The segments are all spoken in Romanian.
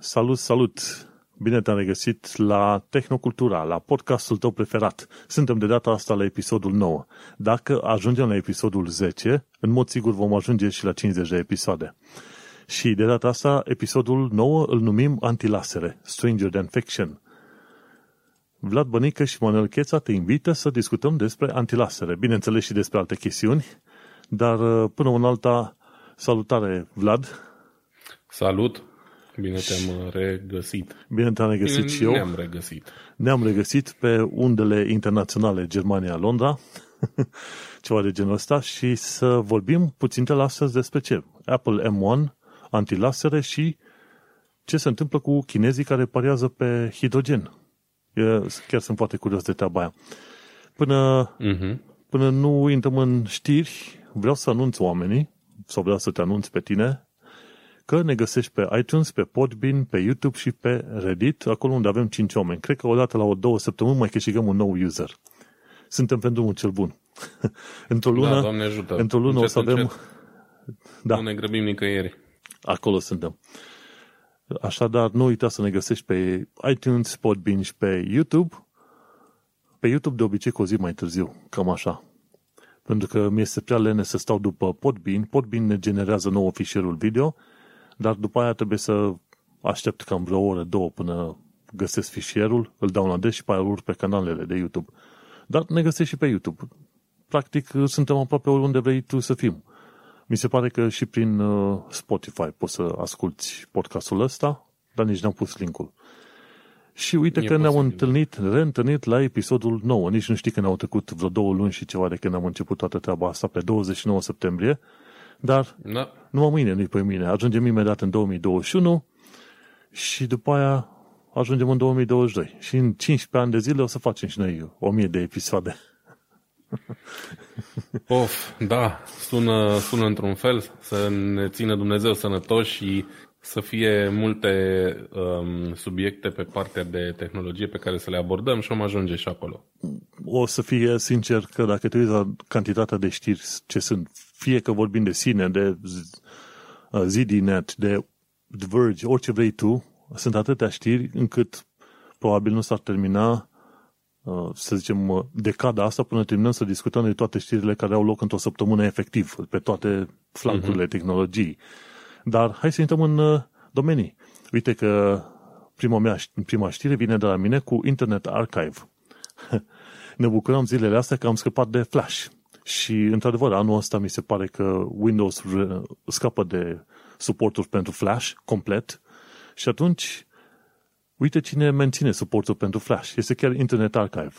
Salut, salut! Bine te-am regăsit la Tehnocultura, la podcastul tău preferat. Suntem de data asta la episodul 9. Dacă ajungem la episodul 10, în mod sigur vom ajunge și la 50 de episoade. Și de data asta, episodul 9 îl numim Antilasere, Stranger Than Fiction. Vlad Bănică și Manuel Cheța te invită să discutăm despre antilasere, bineînțeles și despre alte chestiuni, dar până în alta, salutare Vlad! Salut! Bine te-am regăsit. Bine te-am regăsit Bine și eu. Ne-am regăsit. Ne-am regăsit pe undele internaționale Germania-Londra, ceva de genul ăsta, și să vorbim puțin de la astăzi despre ce? Apple M1, antilasere și ce se întâmplă cu chinezii care pariază pe hidrogen. Eu chiar sunt foarte curios de treaba aia. Până, Uh-huh. până nu intrăm în știri, vreau să anunț oamenii, sau vreau să te anunț pe tine, că ne găsești pe iTunes, pe Podbean, pe YouTube și pe Reddit, acolo unde avem 5 oameni. Cred că odată la o două săptămâni mai câștigăm un nou user. Suntem pe drumul cel bun. într-o lună, Da, Doamne ajută. într-o lună o Încet, să avem... încet. Da. Nu ne grăbim nicăieri. Acolo suntem. Așadar, nu uita să ne găsești pe iTunes, Podbean și pe YouTube. Pe YouTube de obicei cu o zi mai târziu, cam așa. Pentru că mi este prea lene să stau după Podbean. Podbean ne generează nou fișierul video, dar după aia trebuie să aștept cam vreo oră, două până găsesc fișierul, îl downloadez și pe aia îl urc pe canalele de YouTube. Dar ne găsești și pe YouTube. Practic, suntem aproape oriunde vrei tu să fim. Mi se pare că și prin uh, Spotify poți să asculti podcastul ăsta, dar nici n-am pus linkul. Și uite E că ne-am posibil. întâlnit, reîntâlnit la episodul 9. Nici nu știi că ne-au trecut vreo două luni și ceva de când am început toată treaba asta pe 29 septembrie, dar Da. numai mâine, nici pe mine. Ajungem imediat în 2021 și după aia ajungem în 2022. Și în 15 ani de zile o să facem și noi 1000 de episoade. Of, da, sună, sună într-un fel să ne țină Dumnezeu sănătoși și să fie multe um, subiecte pe partea de tehnologie pe care să le abordăm și am ajunge și acolo. o să fie sincer că dacă te uiți la cantitatea de știri ce sunt, fie că vorbim de sine, de Z- uh, ZDNet, de The Verge, orice vrei tu, sunt atâtea știri încât probabil nu s-ar termina uh, să zicem, uh, decada asta până terminăm să discutăm de toate știrile care au loc într-o săptămână efectiv, pe toate flancurile uh-huh. tehnologiei. Dar hai să intrăm în uh, domenii. Uite că prima, mea, prima știre vine de la mine cu Internet Archive ne bucurăm zilele astea că am scăpat de Flash. Și, într-adevăr, anul ăsta mi se pare că Windows re- scapă de suportul pentru Flash complet și atunci, uite cine menține suportul pentru Flash. Este chiar Internet Archive.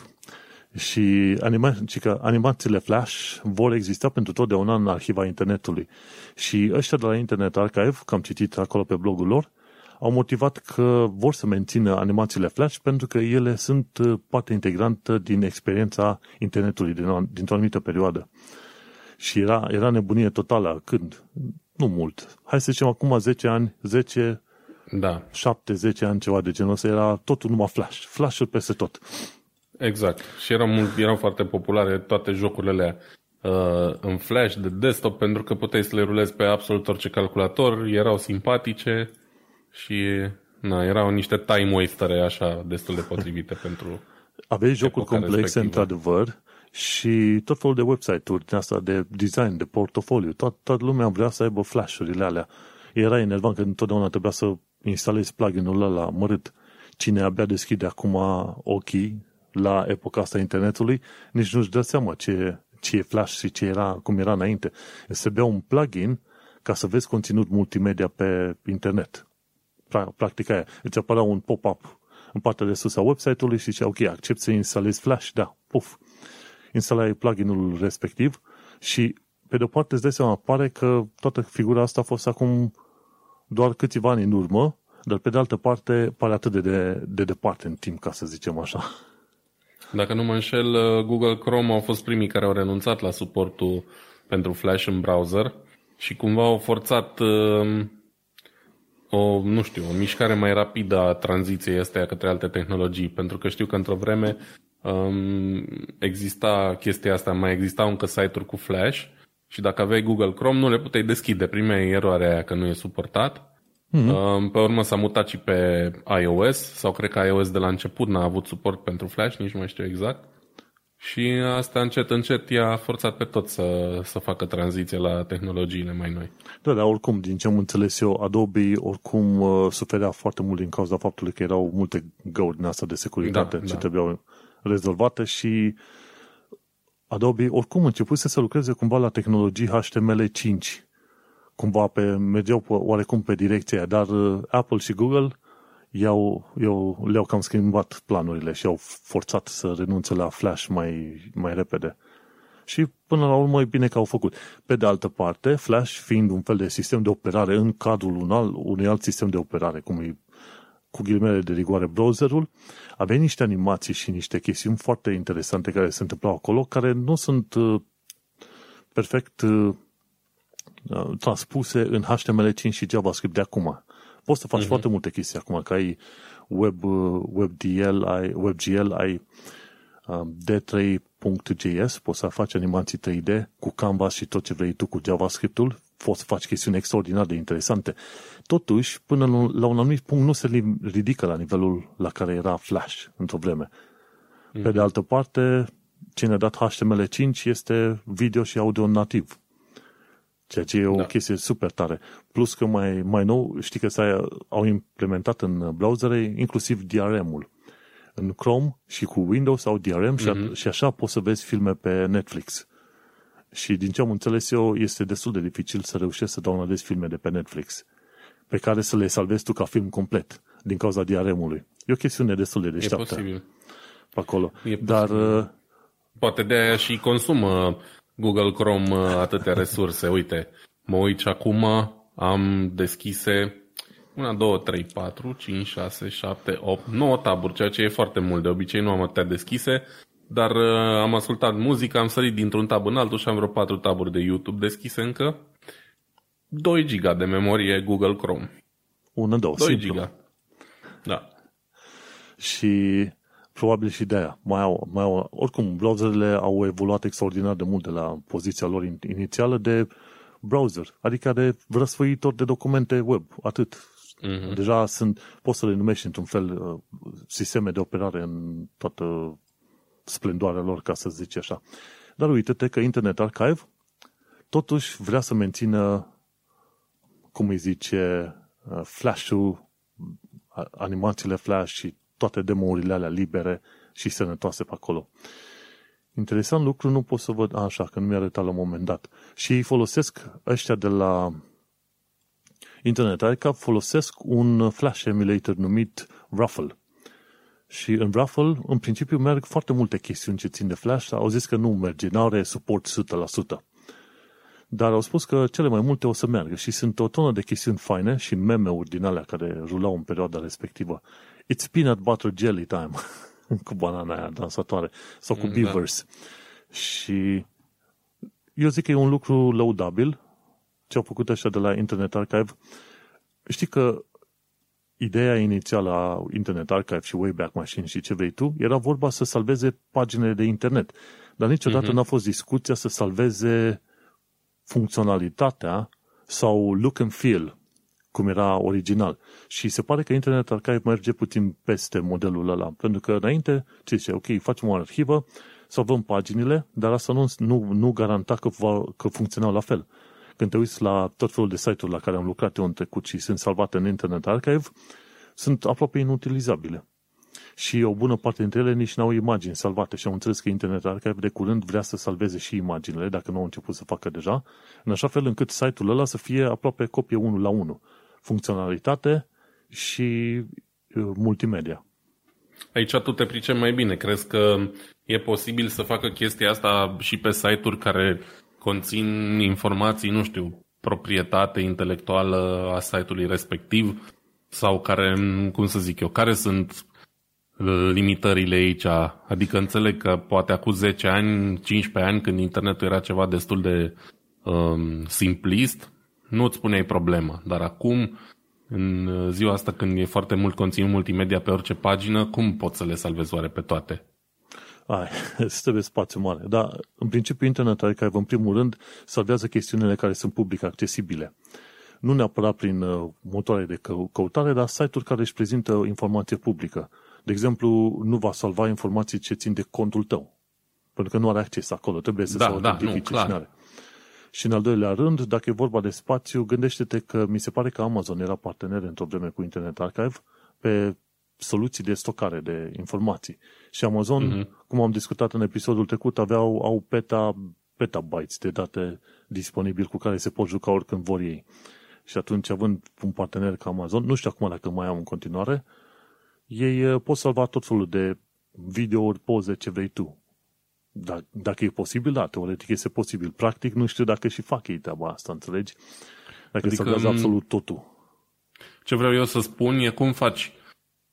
Și anima- ci că animațiile Flash vor exista pentru totdeauna în arhiva internetului. Și ăștia de la Internet Archive, că am citit acolo pe blogul lor, au motivat că vor să mențină animațiile Flash pentru că ele sunt uh, parte integrantă din experiența internetului din o, dintr-o anumită perioadă. Și era, era nebunie totală. Când? Nu mult. Hai să zicem acum 10 ani, 10, Da, 7, 10 ani, ceva de genul ăsta, era totul numai Flash. Flash-uri peste tot. exact. Și erau, mult, erau foarte populare toate jocurile alea uh, în flash de desktop pentru că puteai să le rulezi pe absolut orice calculator, erau simpatice și na, erau niște time wastere așa destul de potrivite pentru... Aveai jocuri Epoca complexe, respectivă. într-adevăr, și tot felul de website-uri din asta, de design, de portofoliu. Toată, toată lumea vrea să aibă flash-urile alea. Era enervant că întotdeauna trebuia să instalezi plugin-ul ăla mărât. Cine abia deschide acum ochii la epoca asta internetului, nici nu-și dă seama ce, ce e flash și ce era, cum era înainte. Se bea un plugin ca să vezi conținut multimedia pe internet. Pra- Practic aia. Îți apărea un pop-up în partea de sus a website-ului și zicea, ok, accept să instalezi Flash? Da, puf. Instalai pluginul respectiv și pe de o parte îți dai seama, pare că toată figura asta a fost acum doar câțiva ani în urmă, dar pe de altă parte pare atât de, de, de departe în timp, ca să zicem așa. Dacă nu mă înșel, uh, Google Chrome au fost primii care au renunțat la suportul pentru Flash în browser și cumva au forțat uh, o, nu știu, o mișcare mai rapidă a tranziției astea către alte tehnologii, pentru că știu că într-o vreme um, exista chestia asta, mai existau încă site-uri cu Flash și dacă aveai Google Chrome nu le puteai deschide, primeai eroarea aia că nu e suportat Mm-hmm. Pe urmă s-a mutat și pe iOS, sau cred că iOS de la început n-a avut suport pentru Flash, nici nu mai știu exact. Și asta încet, încet i-a forțat pe tot să, să facă tranziție la tehnologiile mai noi. Da, dar oricum, din ce am înțeles eu, Adobe oricum uh, suferea foarte mult din cauza faptului că erau multe găuri din asta de securitate da, ce da. trebuiau rezolvate și Adobe oricum începuse să lucreze cumva la tehnologii HTML5 cumva pe, mergeau oarecum pe direcția aia, dar uh, Apple și Google i-au, i-au, le-au cam schimbat planurile și au forțat să renunțe la Flash mai, mai repede. Și până la urmă e bine că au făcut. Pe de altă parte, Flash fiind un fel de sistem de operare în cadrul un alt, unui alt sistem de operare, cum e cu ghilimele de rigoare browserul, avea niște animații și niște chestiuni foarte interesante care se întâmplau acolo, care nu sunt uh, perfect uh, Uh, transpuse în HTML5 și JavaScript de acum. Poți să faci uh-huh. foarte multe chestii acum, că ai web, uh, WebDL, ai WebGL, ai um, D3.js, poți să faci animații 3D cu Canvas și tot ce vrei tu cu JavaScript-ul, poți să faci chestiuni extraordinar de interesante. Totuși, până la un anumit punct nu se ridică la nivelul la care era Flash într-o vreme. Uh-huh. Pe de altă parte, ce ne-a dat HTML5 este video și audio nativ. Ceea ce e o da. chestie super tare. Plus că mai, mai nou, știi că s-a, au implementat în browsere inclusiv DRM-ul. În Chrome și cu Windows au DRM mm-hmm. și, a, mhm. și așa poți să vezi filme pe Netflix. Și din ce am înțeles eu, este destul de dificil să reușești să downloadezi filme de pe Netflix pe care să le salvezi tu ca film complet din cauza DRM-ului. E o chestiune destul de deșteaptă. E posibil. Pe acolo. E Dar... Posibil. Uh, Poate de aia și consumă Google Chrome uh, atâtea resurse. Uite, mă uit și acum am deschise 1, 2, 3, 4, 5, 6, 7, 8, 9 taburi, ceea ce e foarte mult. De obicei nu am atâtea deschise, dar uh, am ascultat muzică, am sărit dintr-un tab în altul și am vreo 4 taburi de YouTube deschise încă. 2 giga de memorie Google Chrome. 1, 2, 2 giga. Da. Și probabil și de aia. Mai au, mai au, oricum, browserele au evoluat extraordinar de mult de la poziția lor inițială de browser, adică de răsfăitor de documente web, atât. Uh-huh. Deja sunt, poți să le numești într-un fel uh, sisteme de operare în toată splendoarea lor, ca să zici așa. Dar uite-te că Internet Archive totuși vrea să mențină, cum îi zice, uh, flash-ul, animațiile flash și toate demourile alea libere și sănătoase pe acolo. Interesant lucru, nu pot să văd așa, că nu mi-a arătat la un moment dat. Și îi folosesc ăștia de la Internet Archive, folosesc un flash emulator numit Ruffle. Și în Ruffle, în principiu, merg foarte multe chestiuni ce țin de Flash. Au zis că nu merge, nu are suport 100%. Dar au spus că cele mai multe o să meargă și sunt o tonă de chestiuni faine și meme-uri din alea care rulau în perioada respectivă. It's peanut butter jelly time. cu banana aia dansatoare. Sau cu mm, da. beavers. Da. Și eu zic că e un lucru laudabil ce au făcut ăștia de la Internet Archive. Știi că ideea inițială a Internet Archive și Wayback Machine și ce vrei tu, era vorba să salveze paginile de internet. Dar niciodată mm-hmm. n-a fost discuția să salveze funcționalitatea sau look and feel cum era original. Și se pare că Internet Archive merge puțin peste modelul ăla, pentru că înainte, ce zice, ok, facem o arhivă, salvăm paginile, dar asta nu, nu, nu garanta că, va, că funcționau la fel. Când te uiți la tot felul de site-uri la care am lucrat eu în trecut și sunt salvate în Internet Archive, sunt aproape inutilizabile. Și o bună parte dintre ele nici n-au imagini salvate și am înțeles că Internet Archive de curând vrea să salveze și imaginile, dacă nu au început să facă deja, în așa fel încât site-ul ăla să fie aproape copie 1 la 1 funcționalitate și uh, multimedia. Aici tu te pricep mai bine. Crezi că e posibil să facă chestia asta și pe site-uri care conțin informații, nu știu, proprietate intelectuală a site-ului respectiv sau care, cum să zic eu, care sunt limitările aici? Adică înțeleg că poate acum 10 ani, 15 ani, când internetul era ceva destul de um, simplist, nu îți puneai problemă. Dar acum, în ziua asta când e foarte mult conținut multimedia pe orice pagină, cum poți să le salvezi oare pe toate? Ai, îți trebuie spațiu mare. Dar, în principiu, internetul, care în primul rând salvează chestiunile care sunt public accesibile. nu neapărat prin uh, motoare de căutare, dar site-uri care își prezintă informație publică. De exemplu, nu va salva informații ce țin de contul tău. Pentru că nu are acces acolo, trebuie să da, se autentifice da, nu, clar. și are. Și în al doilea rând, dacă e vorba de spațiu, gândește-te că mi se pare că Amazon era partener într-o vreme cu Internet Archive pe soluții de stocare de informații. Și Amazon, uh-huh. cum am discutat în episodul trecut, aveau au peta, petabytes de date disponibil cu care se pot juca oricând vor ei. Și atunci, având un partener ca Amazon, nu știu acum dacă mai am în continuare, ei eh, pot salva tot felul de videouri, poze, ce vrei tu. Dacă, dacă e posibil, da, teoretic este posibil. Practic, nu știu dacă și fac ei treaba asta, înțelegi? Dacă adică, salvează mm, absolut totul. Ce vreau eu să spun e cum faci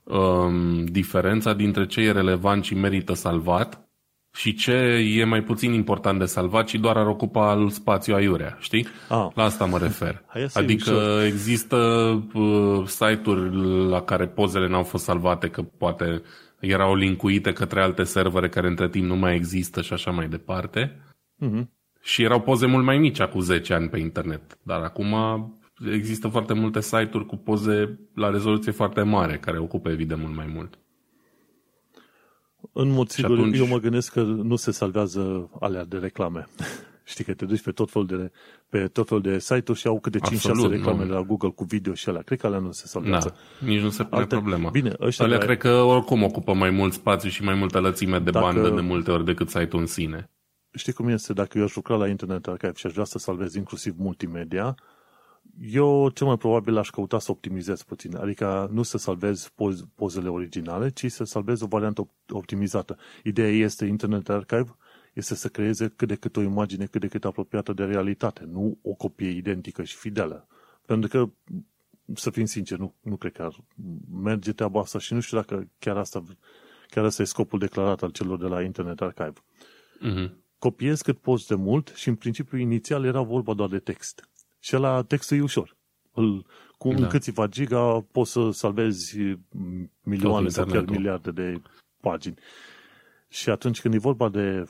um, diferența dintre ce e relevant și merită salvat și ce e mai puțin important de salvat și doar ar ocupa al spațiu aiurea, știi? Ah. La asta mă refer. Adică ușor. există uh, site-uri la care pozele n-au fost salvate, că poate erau linkuite către alte servere care între timp nu mai există și așa mai departe. Mm-hmm. Și erau poze mult mai mici acum 10 ani pe internet. Dar acum există foarte multe site-uri cu poze la rezoluție foarte mare, care ocupă evident mult mai mult. În mod sigur, atunci... eu mă gândesc că nu se salvează alea de reclame. Știi că te duci pe tot felul de, pe tot felul de site-uri și au câte 5-6 reclame nu. de la Google cu video și alea. Cred că alea nu se salvează. Da, nici nu se pune Alte... problema. Bine, ăștia alea cred că oricum ocupă mai mult spațiu și mai multă lățime de Dacă... bandă de multe ori decât site-ul în sine. Știi cum este? Dacă eu aș lucra la Internet Archive și aș vrea să salvez inclusiv multimedia, eu cel mai probabil aș căuta să optimizez puțin. Adică nu să salvez poz- pozele originale, ci să salvez o variantă optimizată. Ideea este Internet Archive este să creeze cât de cât o imagine cât de cât apropiată de realitate, nu o copie identică și fidelă. Pentru că, să fim sinceri, nu, nu cred că ar merge treaba asta și nu știu dacă chiar asta, chiar asta e scopul declarat al celor de la Internet Archive. Uh-huh. Copiez cât poți de mult și în principiu inițial era vorba doar de text. Și la textul e ușor. Îl, cu da. câțiva giga poți să salvezi milioane sau chiar miliarde de pagini. Și atunci când e vorba de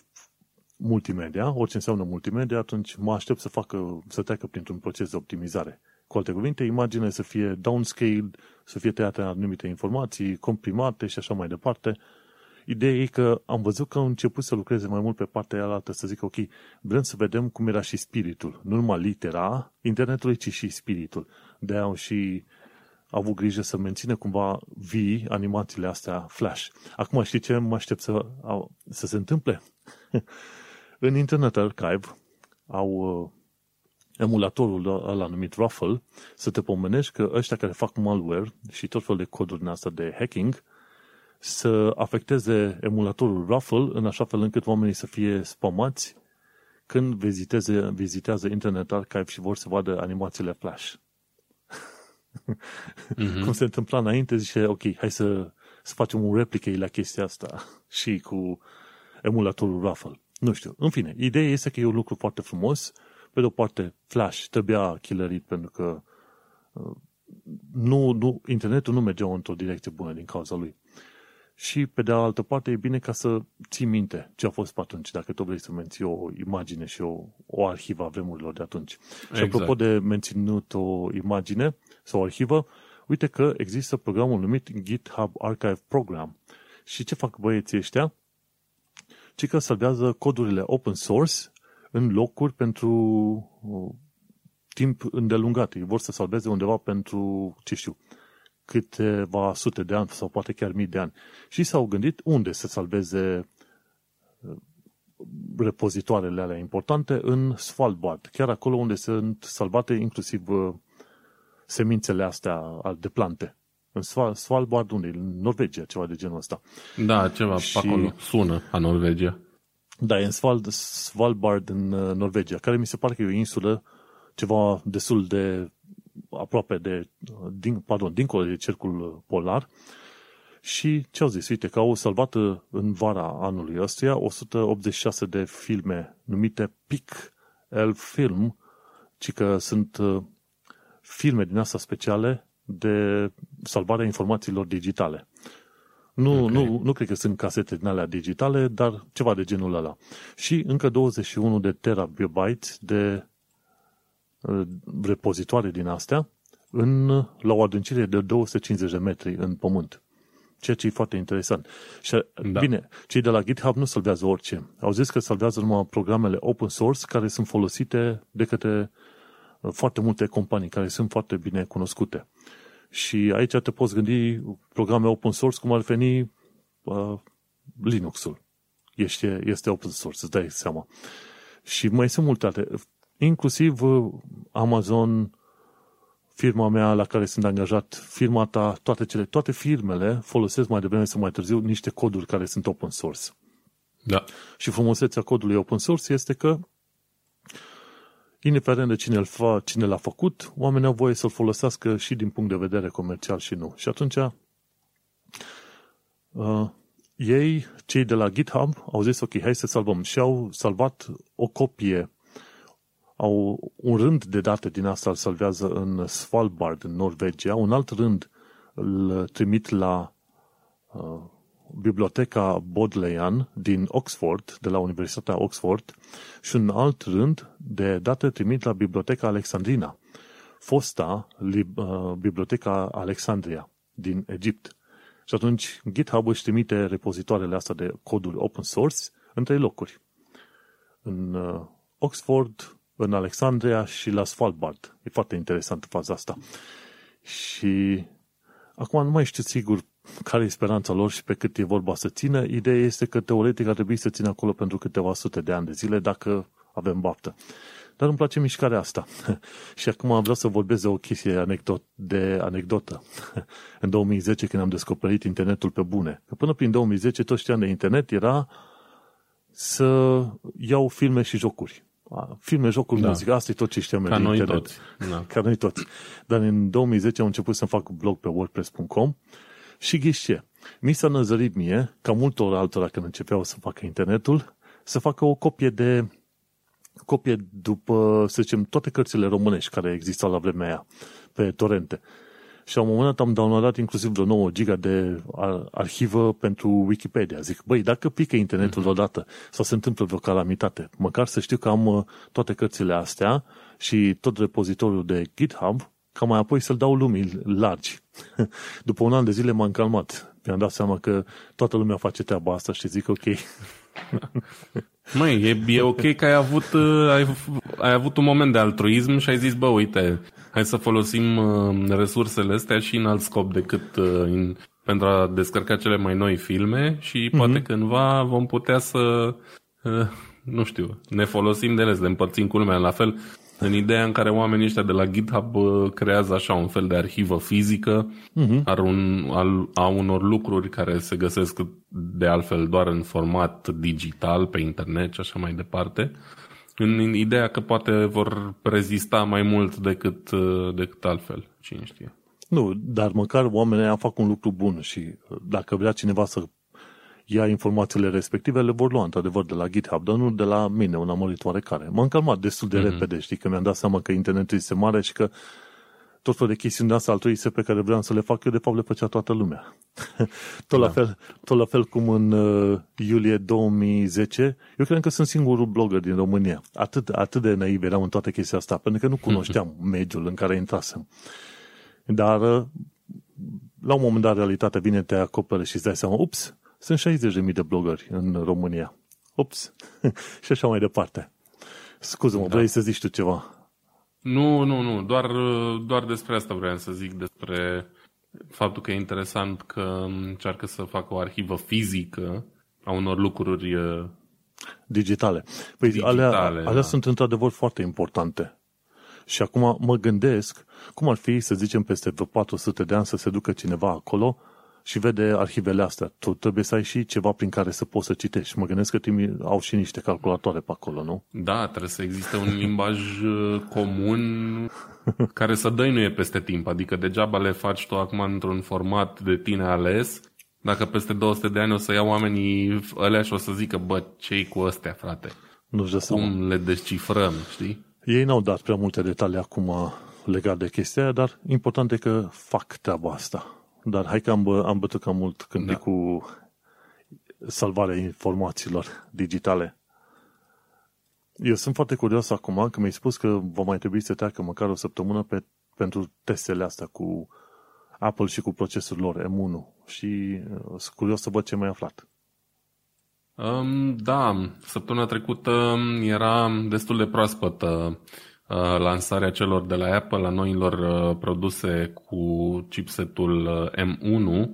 multimedia, orice înseamnă multimedia, atunci mă aștept să facă, să treacă printr-un proces de optimizare. Cu alte cuvinte, imaginea să fie downscaled, să fie tăiate anumite informații, comprimate și așa mai departe. Ideea e că am văzut că au început să lucreze mai mult pe partea aia altă, să zic, ok, vrem să vedem cum era și spiritul. Nu numai litera internetului, ci și spiritul. de au și avut grijă să mențină cumva vii animațiile astea flash. Acum știi ce mă aștept să, să se întâmple? În Internet Archive au uh, emulatorul ăla numit Ruffle să te pomenești că ăștia care fac malware și tot felul de coduri din asta de hacking să afecteze emulatorul Ruffle în așa fel încât oamenii să fie spamați când viziteze, vizitează Internet Archive și vor să vadă animațiile Flash. Mm-hmm. Cum se întâmpla înainte, zice, ok, hai să, să facem un replicate la chestia asta și cu emulatorul Ruffle. Nu știu. În fine, ideea este că e un lucru foarte frumos. Pe de o parte, Flash trebuia killerit pentru că uh, nu, nu, internetul nu mergea într-o direcție bună din cauza lui. Și pe de altă parte, e bine ca să ții minte ce a fost pe atunci, dacă tu vrei să menții o imagine și o, o arhivă a vremurilor de atunci. Exact. Și apropo de menținut o imagine sau o arhivă, uite că există programul numit GitHub Archive Program. Și ce fac băieții ăștia? Ci că salvează codurile open source în locuri pentru uh, timp îndelungat. Ei vor să salveze undeva pentru, ce știu, câteva sute de ani sau poate chiar mii de ani. Și s-au gândit unde să salveze uh, repozitoarele alea importante în Svalbard, chiar acolo unde sunt salvate inclusiv uh, semințele astea de plante. În Svalbard, unde În Norvegia, ceva de genul ăsta. Da, ceva și... pe acolo. Sună a Norvegia. Da, e în Sval, Svalbard, în uh, Norvegia, care mi se pare că e o insulă ceva destul de aproape de, uh, din, pardon, dincolo de cercul polar. Și ce au zis? Uite că au salvat uh, în vara anului ăstuia 186 de filme numite PIC El Film, ci că sunt filme din asta speciale de salvarea informațiilor digitale. Nu, okay. nu, nu cred că sunt casete din alea digitale, dar ceva de genul ăla. Și încă 21 de terabytes de uh, repozitoare din astea în, la o adâncire de 250 de metri în pământ. Ceea ce e foarte interesant. Și, da. bine, cei de la GitHub nu salvează orice. Au zis că salvează numai programele open source care sunt folosite de către uh, foarte multe companii care sunt foarte bine cunoscute. Și aici te poți gândi programe open source cum ar veni uh, Linux-ul. Este, este open source, îți dai seama. Și mai sunt multe alte. Inclusiv uh, Amazon, firma mea la care sunt angajat, firma ta, toate, cele, toate firmele folosesc mai devreme sau mai târziu niște coduri care sunt open source. Da. Și frumusețea codului open source este că indiferent de cine, îl fa, cine l-a făcut, oamenii au voie să-l folosească și din punct de vedere comercial și nu. Și atunci uh, ei, cei de la GitHub, au zis, ok, hai să salvăm. Și au salvat o copie, au un rând de date din asta îl salvează în Svalbard, în Norvegia, un alt rând îl trimit la uh, Biblioteca Bodleian din Oxford, de la Universitatea Oxford, și un alt rând de date trimit la Biblioteca Alexandrina, fosta uh, Biblioteca Alexandria din Egipt. Și atunci GitHub își trimite repozitoarele astea de coduri open source în trei locuri. În uh, Oxford, în Alexandria și la Svalbard. E foarte interesant faza asta. Și acum nu mai știu sigur care e speranța lor și pe cât e vorba să țină. Ideea este că teoretic ar trebui să țină acolo pentru câteva sute de ani de zile dacă avem baftă. Dar îmi place mișcarea asta. și acum vreau să vorbesc de o chestie anecdot, de anecdotă. în 2010, când am descoperit internetul pe bune. Că până prin 2010, tot știam de internet era să iau filme și jocuri. Filme, jocuri, da. muzică, asta e tot ce știam Ca de noi internet. toți. Da. Ca noi toți. Dar în 2010 am început să fac blog pe WordPress.com și ghiși ce? Mi s-a năzărit mie, ca multor altora când începeau să facă internetul, să facă o copie de copie după, să zicem, toate cărțile românești care existau la vremea aia pe torrente. Și la un moment dat am downloadat inclusiv vreo 9 giga de arhivă pentru Wikipedia. Zic, băi, dacă pică internetul mm-hmm. odată sau se întâmplă vreo calamitate, măcar să știu că am uh, toate cărțile astea și tot repozitoriul de GitHub, ca mai apoi să-l dau lumii largi. După un an de zile m-am calmat. Mi-am dat seama că toată lumea face treaba asta și zic, ok, Măi, e, e ok că ai avut, uh, ai, ai avut un moment de altruism și ai zis, bă, uite, hai să folosim uh, resursele astea și în alt scop decât uh, în, pentru a descărca cele mai noi filme și mm-hmm. poate cândva vom putea să, nu știu, ne folosim de ele, să le împărțim cu lumea. La fel, în ideea în care oamenii ăștia de la GitHub uh, creează așa un fel de arhivă fizică uh-huh. ar un, al, a unor lucruri care se găsesc de altfel doar în format digital pe internet și așa mai departe, în ideea că poate vor rezista mai mult decât, uh, decât altfel, cine știe. Nu, dar măcar oamenii fac un lucru bun și uh, dacă vrea cineva să ia informațiile respective, le vor lua într-adevăr de la GitHub, dar nu de la mine, un amărit oarecare. M-am calmat destul de mm-hmm. repede, știi, că mi-am dat seama că internetul este mare și că tot felul de chestiuni de asta altruise pe care vreau să le fac eu, de fapt le făcea toată lumea. tot, da. la fel, tot la fel cum în uh, iulie 2010, eu cred că sunt singurul blogger din România. Atât, atât de naiv eram în toată chestia asta, pentru că nu cunoșteam mediul în care intrasem. Dar uh, la un moment dat realitatea vine, te acopere și îți dai seama, ups, sunt 60.000 de blogări în România. Ops! și așa mai departe. Scuză-mă, da. vrei să zici tu ceva? Nu, nu, nu. Doar, doar despre asta vreau să zic, despre faptul că e interesant că încearcă să facă o arhivă fizică a unor lucruri uh, digitale. Păi digitale, alea, alea da. sunt într-adevăr foarte importante. Și acum mă gândesc cum ar fi, să zicem, peste vreo 400 de ani să se ducă cineva acolo și vede arhivele astea. Tu trebuie să ai și ceva prin care să poți să citești. Mă gândesc că au și niște calculatoare pe acolo, nu? Da, trebuie să existe un limbaj uh, comun care să dăinuie peste timp. Adică degeaba le faci tu acum într-un format de tine ales, dacă peste 200 de ani o să iau oamenii ălea și o să zică, bă, ce cu ăstea, frate? Nu știu Cum seama. le descifrăm, știi? Ei n-au dat prea multe detalii acum legat de chestia aia, dar important e că fac treaba asta. Dar hai că am, am bătut cam mult când da. e cu salvarea informațiilor digitale. Eu sunt foarte curios acum că mi-ai spus că va mai trebui să treacă măcar o săptămână pe, pentru testele astea cu Apple și cu procesul lor M1 și uh, sunt curios să văd ce mai aflat. Um, da, săptămâna trecută era destul de proaspătă uh, lansarea celor de la Apple la noilor uh, produse cu chipsetul uh, M1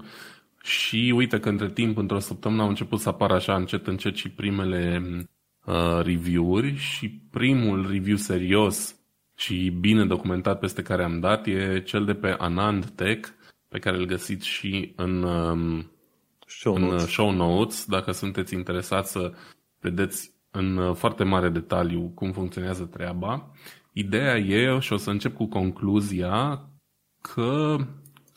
și uite că între timp, într-o săptămână, au început să apară așa încet încet și primele uh, review-uri și primul review serios și bine documentat peste care am dat e cel de pe Anand Tech, pe care îl găsiți și în, um, Show în notes. uh, show notes, dacă sunteți interesați să vedeți în uh, foarte mare detaliu cum funcționează treaba. Ideea e, și o să încep cu concluzia, că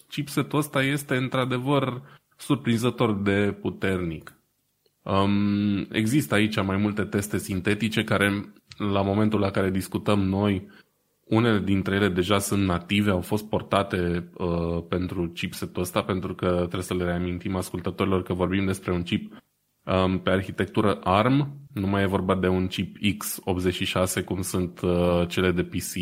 chipsetul ăsta este într-adevăr surprinzător de puternic. Um, există aici mai multe teste sintetice care, la momentul la care discutăm noi, unele dintre ele deja sunt native, au fost portate uh, pentru chipsetul ăsta, pentru că trebuie să le reamintim ascultătorilor că vorbim despre un chip um, pe arhitectură ARM, nu mai e vorba de un chip x86 cum sunt uh, cele de PC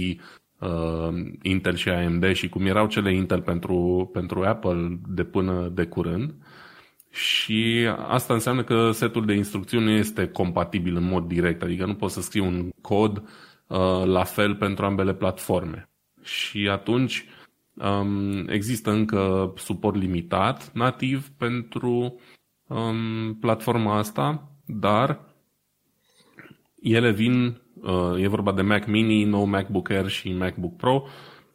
uh, Intel și AMD și cum erau cele Intel pentru, pentru Apple de până de curând. Și asta înseamnă că setul de instrucțiuni nu este compatibil în mod direct, adică nu poți să scrii un cod uh, la fel pentru ambele platforme. Și atunci um, există încă suport limitat, nativ, pentru um, platforma asta, dar ele vin, uh, e vorba de Mac Mini, nou MacBook Air și MacBook Pro,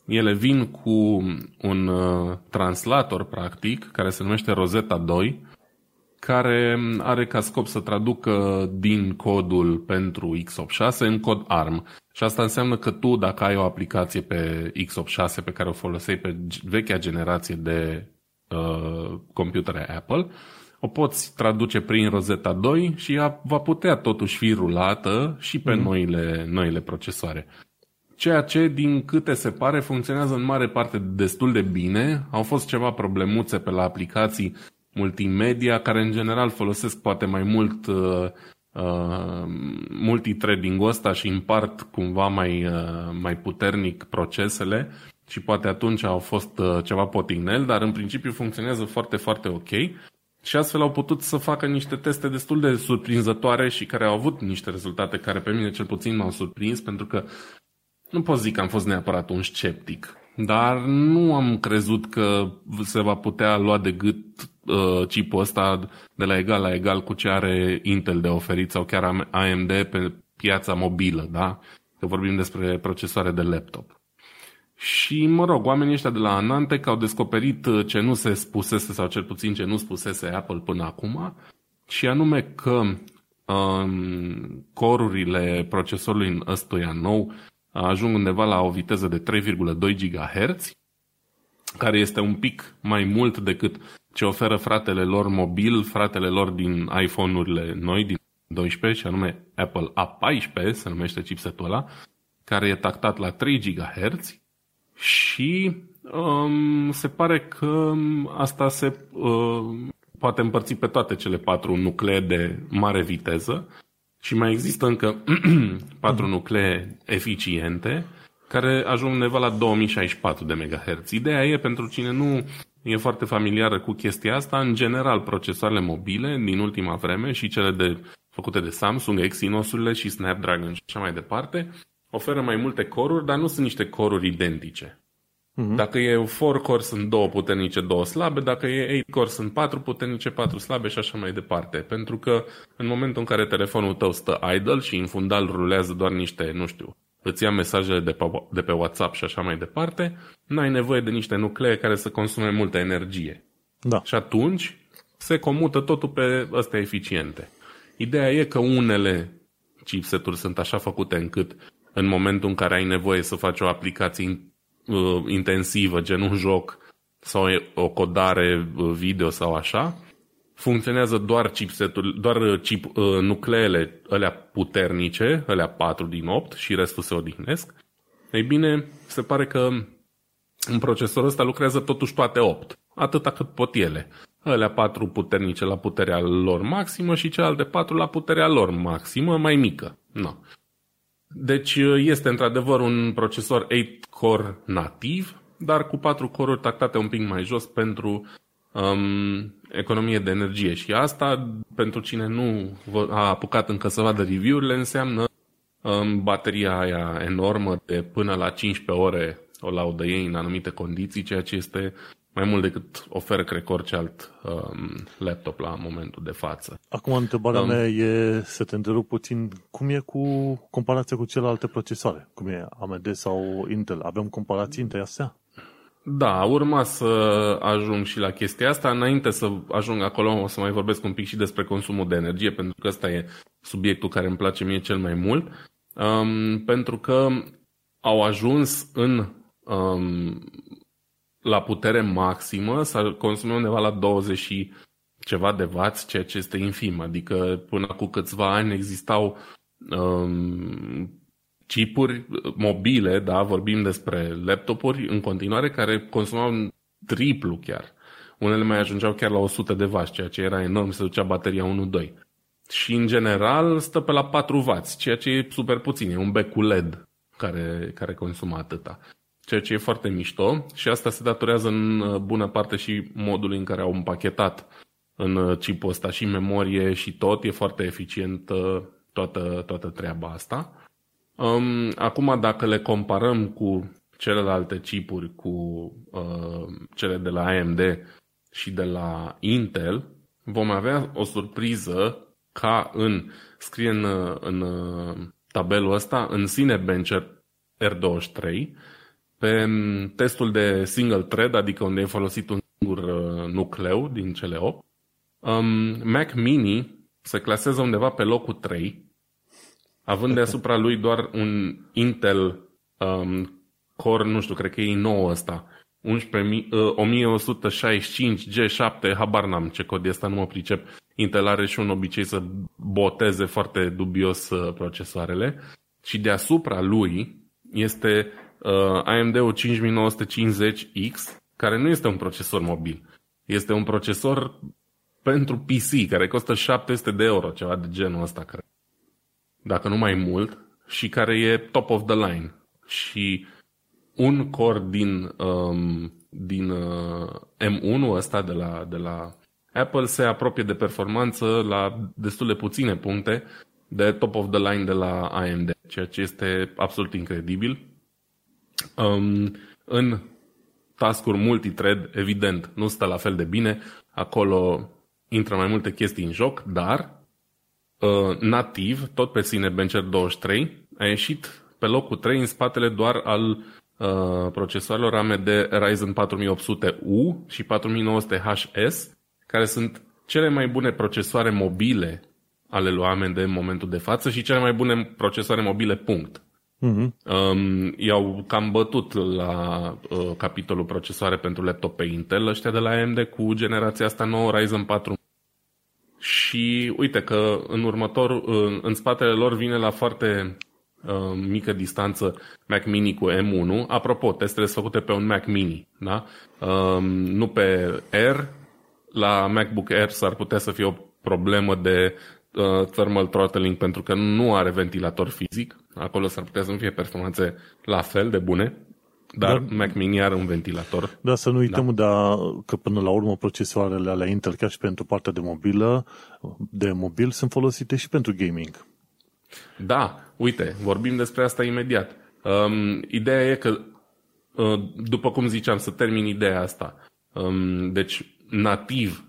ele vin cu un uh, translator, practic, care se numește Rosetta 2, care are ca scop să traducă din codul pentru x86 în cod ARM. Și asta înseamnă că tu, dacă ai o aplicație pe x86 pe care o foloseai pe vechea generație de uh, computere Apple, o poți traduce prin Rosetta 2 și ea va putea totuși fi rulată și pe mm. noile, noile procesoare. Ceea ce, din câte se pare, funcționează în mare parte destul de bine. Au fost ceva problemuțe pe la aplicații multimedia, care în general folosesc poate mai mult uh, uh, multithreading-ul ăsta și împart cumva mai, uh, mai puternic procesele și poate atunci au fost uh, ceva potignel, dar în principiu funcționează foarte, foarte ok. Și astfel au putut să facă niște teste destul de surprinzătoare și care au avut niște rezultate care pe mine cel puțin m-au surprins, pentru că nu pot zic că am fost neapărat un sceptic, dar nu am crezut că se va putea lua de gât uh, chipul ăsta de la egal la egal cu ce are Intel de oferit sau chiar AMD pe piața mobilă, da? Că vorbim despre procesoare de laptop. Și, mă rog, oamenii ăștia de la Anantec au descoperit ce nu se spusese, sau cel puțin ce nu spusese Apple până acum, și anume că um, corurile procesorului ăstuia nou ajung undeva la o viteză de 3,2 GHz, care este un pic mai mult decât ce oferă fratele lor mobil, fratele lor din iPhone-urile noi, din 12, și anume Apple A14, se numește chipsetul ăla, care e tactat la 3 GHz și um, se pare că asta se uh, poate împărți pe toate cele patru nuclee de mare viteză și mai există încă patru nuclee eficiente care ajung undeva la 2064 de MHz. Ideea e, pentru cine nu e foarte familiară cu chestia asta, în general procesoarele mobile din ultima vreme și cele de, făcute de Samsung, Exynos-urile și Snapdragon și așa mai departe, oferă mai multe coruri, dar nu sunt niște coruri identice. Uh-huh. Dacă e 4 core sunt două puternice, două slabe, dacă e 8 core sunt patru puternice, patru slabe și așa mai departe. Pentru că în momentul în care telefonul tău stă idle și în fundal rulează doar niște, nu știu, îți ia mesajele de pe, de pe WhatsApp și așa mai departe, n-ai nevoie de niște nuclee care să consume multă energie. Da. Și atunci se comută totul pe astea eficiente. Ideea e că unele chipseturi sunt așa făcute încât în momentul în care ai nevoie să faci o aplicație uh, intensivă, gen un joc sau o codare uh, video sau așa, funcționează doar chipsetul, doar uh, chip, uh, nucleele alea puternice, alea 4 din 8 și restul se odihnesc. Ei bine, se pare că în procesorul ăsta lucrează totuși toate 8, atâta cât pot ele. Alea 4 puternice la puterea lor maximă și celelalte 4 la puterea lor maximă, mai mică. No. Deci este într-adevăr un procesor 8-core nativ, dar cu 4 core tactate un pic mai jos pentru um, economie de energie. Și asta, pentru cine nu a apucat încă să vadă review-urile, înseamnă um, bateria aia enormă de până la 15 ore o laudă ei în anumite condiții, ceea ce este mai mult decât oferă, cred că, orice alt um, laptop la momentul de față. Acum, întrebarea um, mea e să te întrerup puțin. Cum e cu comparația cu celelalte procesoare? Cum e AMD sau Intel? Avem comparații între astea? Da, urma să ajung și la chestia asta. Înainte să ajung acolo, o să mai vorbesc un pic și despre consumul de energie, pentru că ăsta e subiectul care îmi place mie cel mai mult. Um, pentru că au ajuns în um, la putere maximă să consume undeva la 20 și ceva de vați, ceea ce este infim. Adică până cu câțiva ani existau um, chipuri mobile, da, vorbim despre laptopuri în continuare, care consumau triplu chiar. Unele mai ajungeau chiar la 100 de vați, ceea ce era enorm, se ducea bateria 1-2. Și în general stă pe la 4 W, ceea ce e super puțin, e un bec cu LED care, care consumă atâta. Ceea ce e foarte mișto și asta se datorează în uh, bună parte și modului în care au împachetat în uh, chipul ăsta și memorie și tot. E foarte eficient toată, toată treaba asta. Um, acum, dacă le comparăm cu celelalte chipuri, cu uh, cele de la AMD și de la Intel, vom avea o surpriză ca în, scrie în, în tabelul ăsta, în Cinebencher R23, pe testul de single thread, adică unde e folosit un singur uh, nucleu din cele 8, um, Mac Mini se clasează undeva pe locul 3, având deasupra lui doar un Intel um, Core, nu știu, cred că e nou ăsta, 11, uh, 1165 G7, habar n-am ce cod e ăsta, nu mă pricep. Intel are și un obicei să boteze foarte dubios uh, procesoarele. Și deasupra lui este uh, AMD-ul 5950X, care nu este un procesor mobil. Este un procesor pentru PC, care costă 700 de euro, ceva de genul ăsta, cred. Dacă nu mai mult, și care e top of the line. Și un core din, um, din uh, M1 ăsta de la, de la Apple se apropie de performanță la destul de puține puncte de top of the line de la AMD, ceea ce este absolut incredibil. Um, în tascuri multithread, evident, nu stă la fel de bine, acolo intră mai multe chestii în joc, dar uh, nativ, tot pe Cinebencher 23, a ieșit pe locul 3 în spatele doar al uh, procesoarelor AMD Ryzen 4800U și 4900HS, care sunt cele mai bune procesoare mobile ale lui AMD în momentul de față și cele mai bune procesoare mobile, punct. Uh-huh. Um, i-au cam bătut la uh, capitolul procesoare pentru laptop pe Intel, ăștia de la AMD cu generația asta nouă Ryzen 4 și uite că în următor, în, în spatele lor vine la foarte uh, mică distanță Mac Mini cu M1. Apropo, testele sunt făcute pe un Mac Mini, da? Uh, nu pe Air. La MacBook Air s-ar putea să fie o problemă de uh, thermal throttling pentru că nu are ventilator fizic. Acolo s-ar putea să nu fie performanțe la fel de bune. Dar, dar Mac Mini are un ventilator. Da, să nu uităm da. da, că până la urmă procesoarele alea Intel, chiar și pentru partea de mobilă, de mobil, sunt folosite și pentru gaming. Da, uite, vorbim despre asta imediat. Um, ideea e că, uh, după cum ziceam, să termin ideea asta. Um, deci, nativ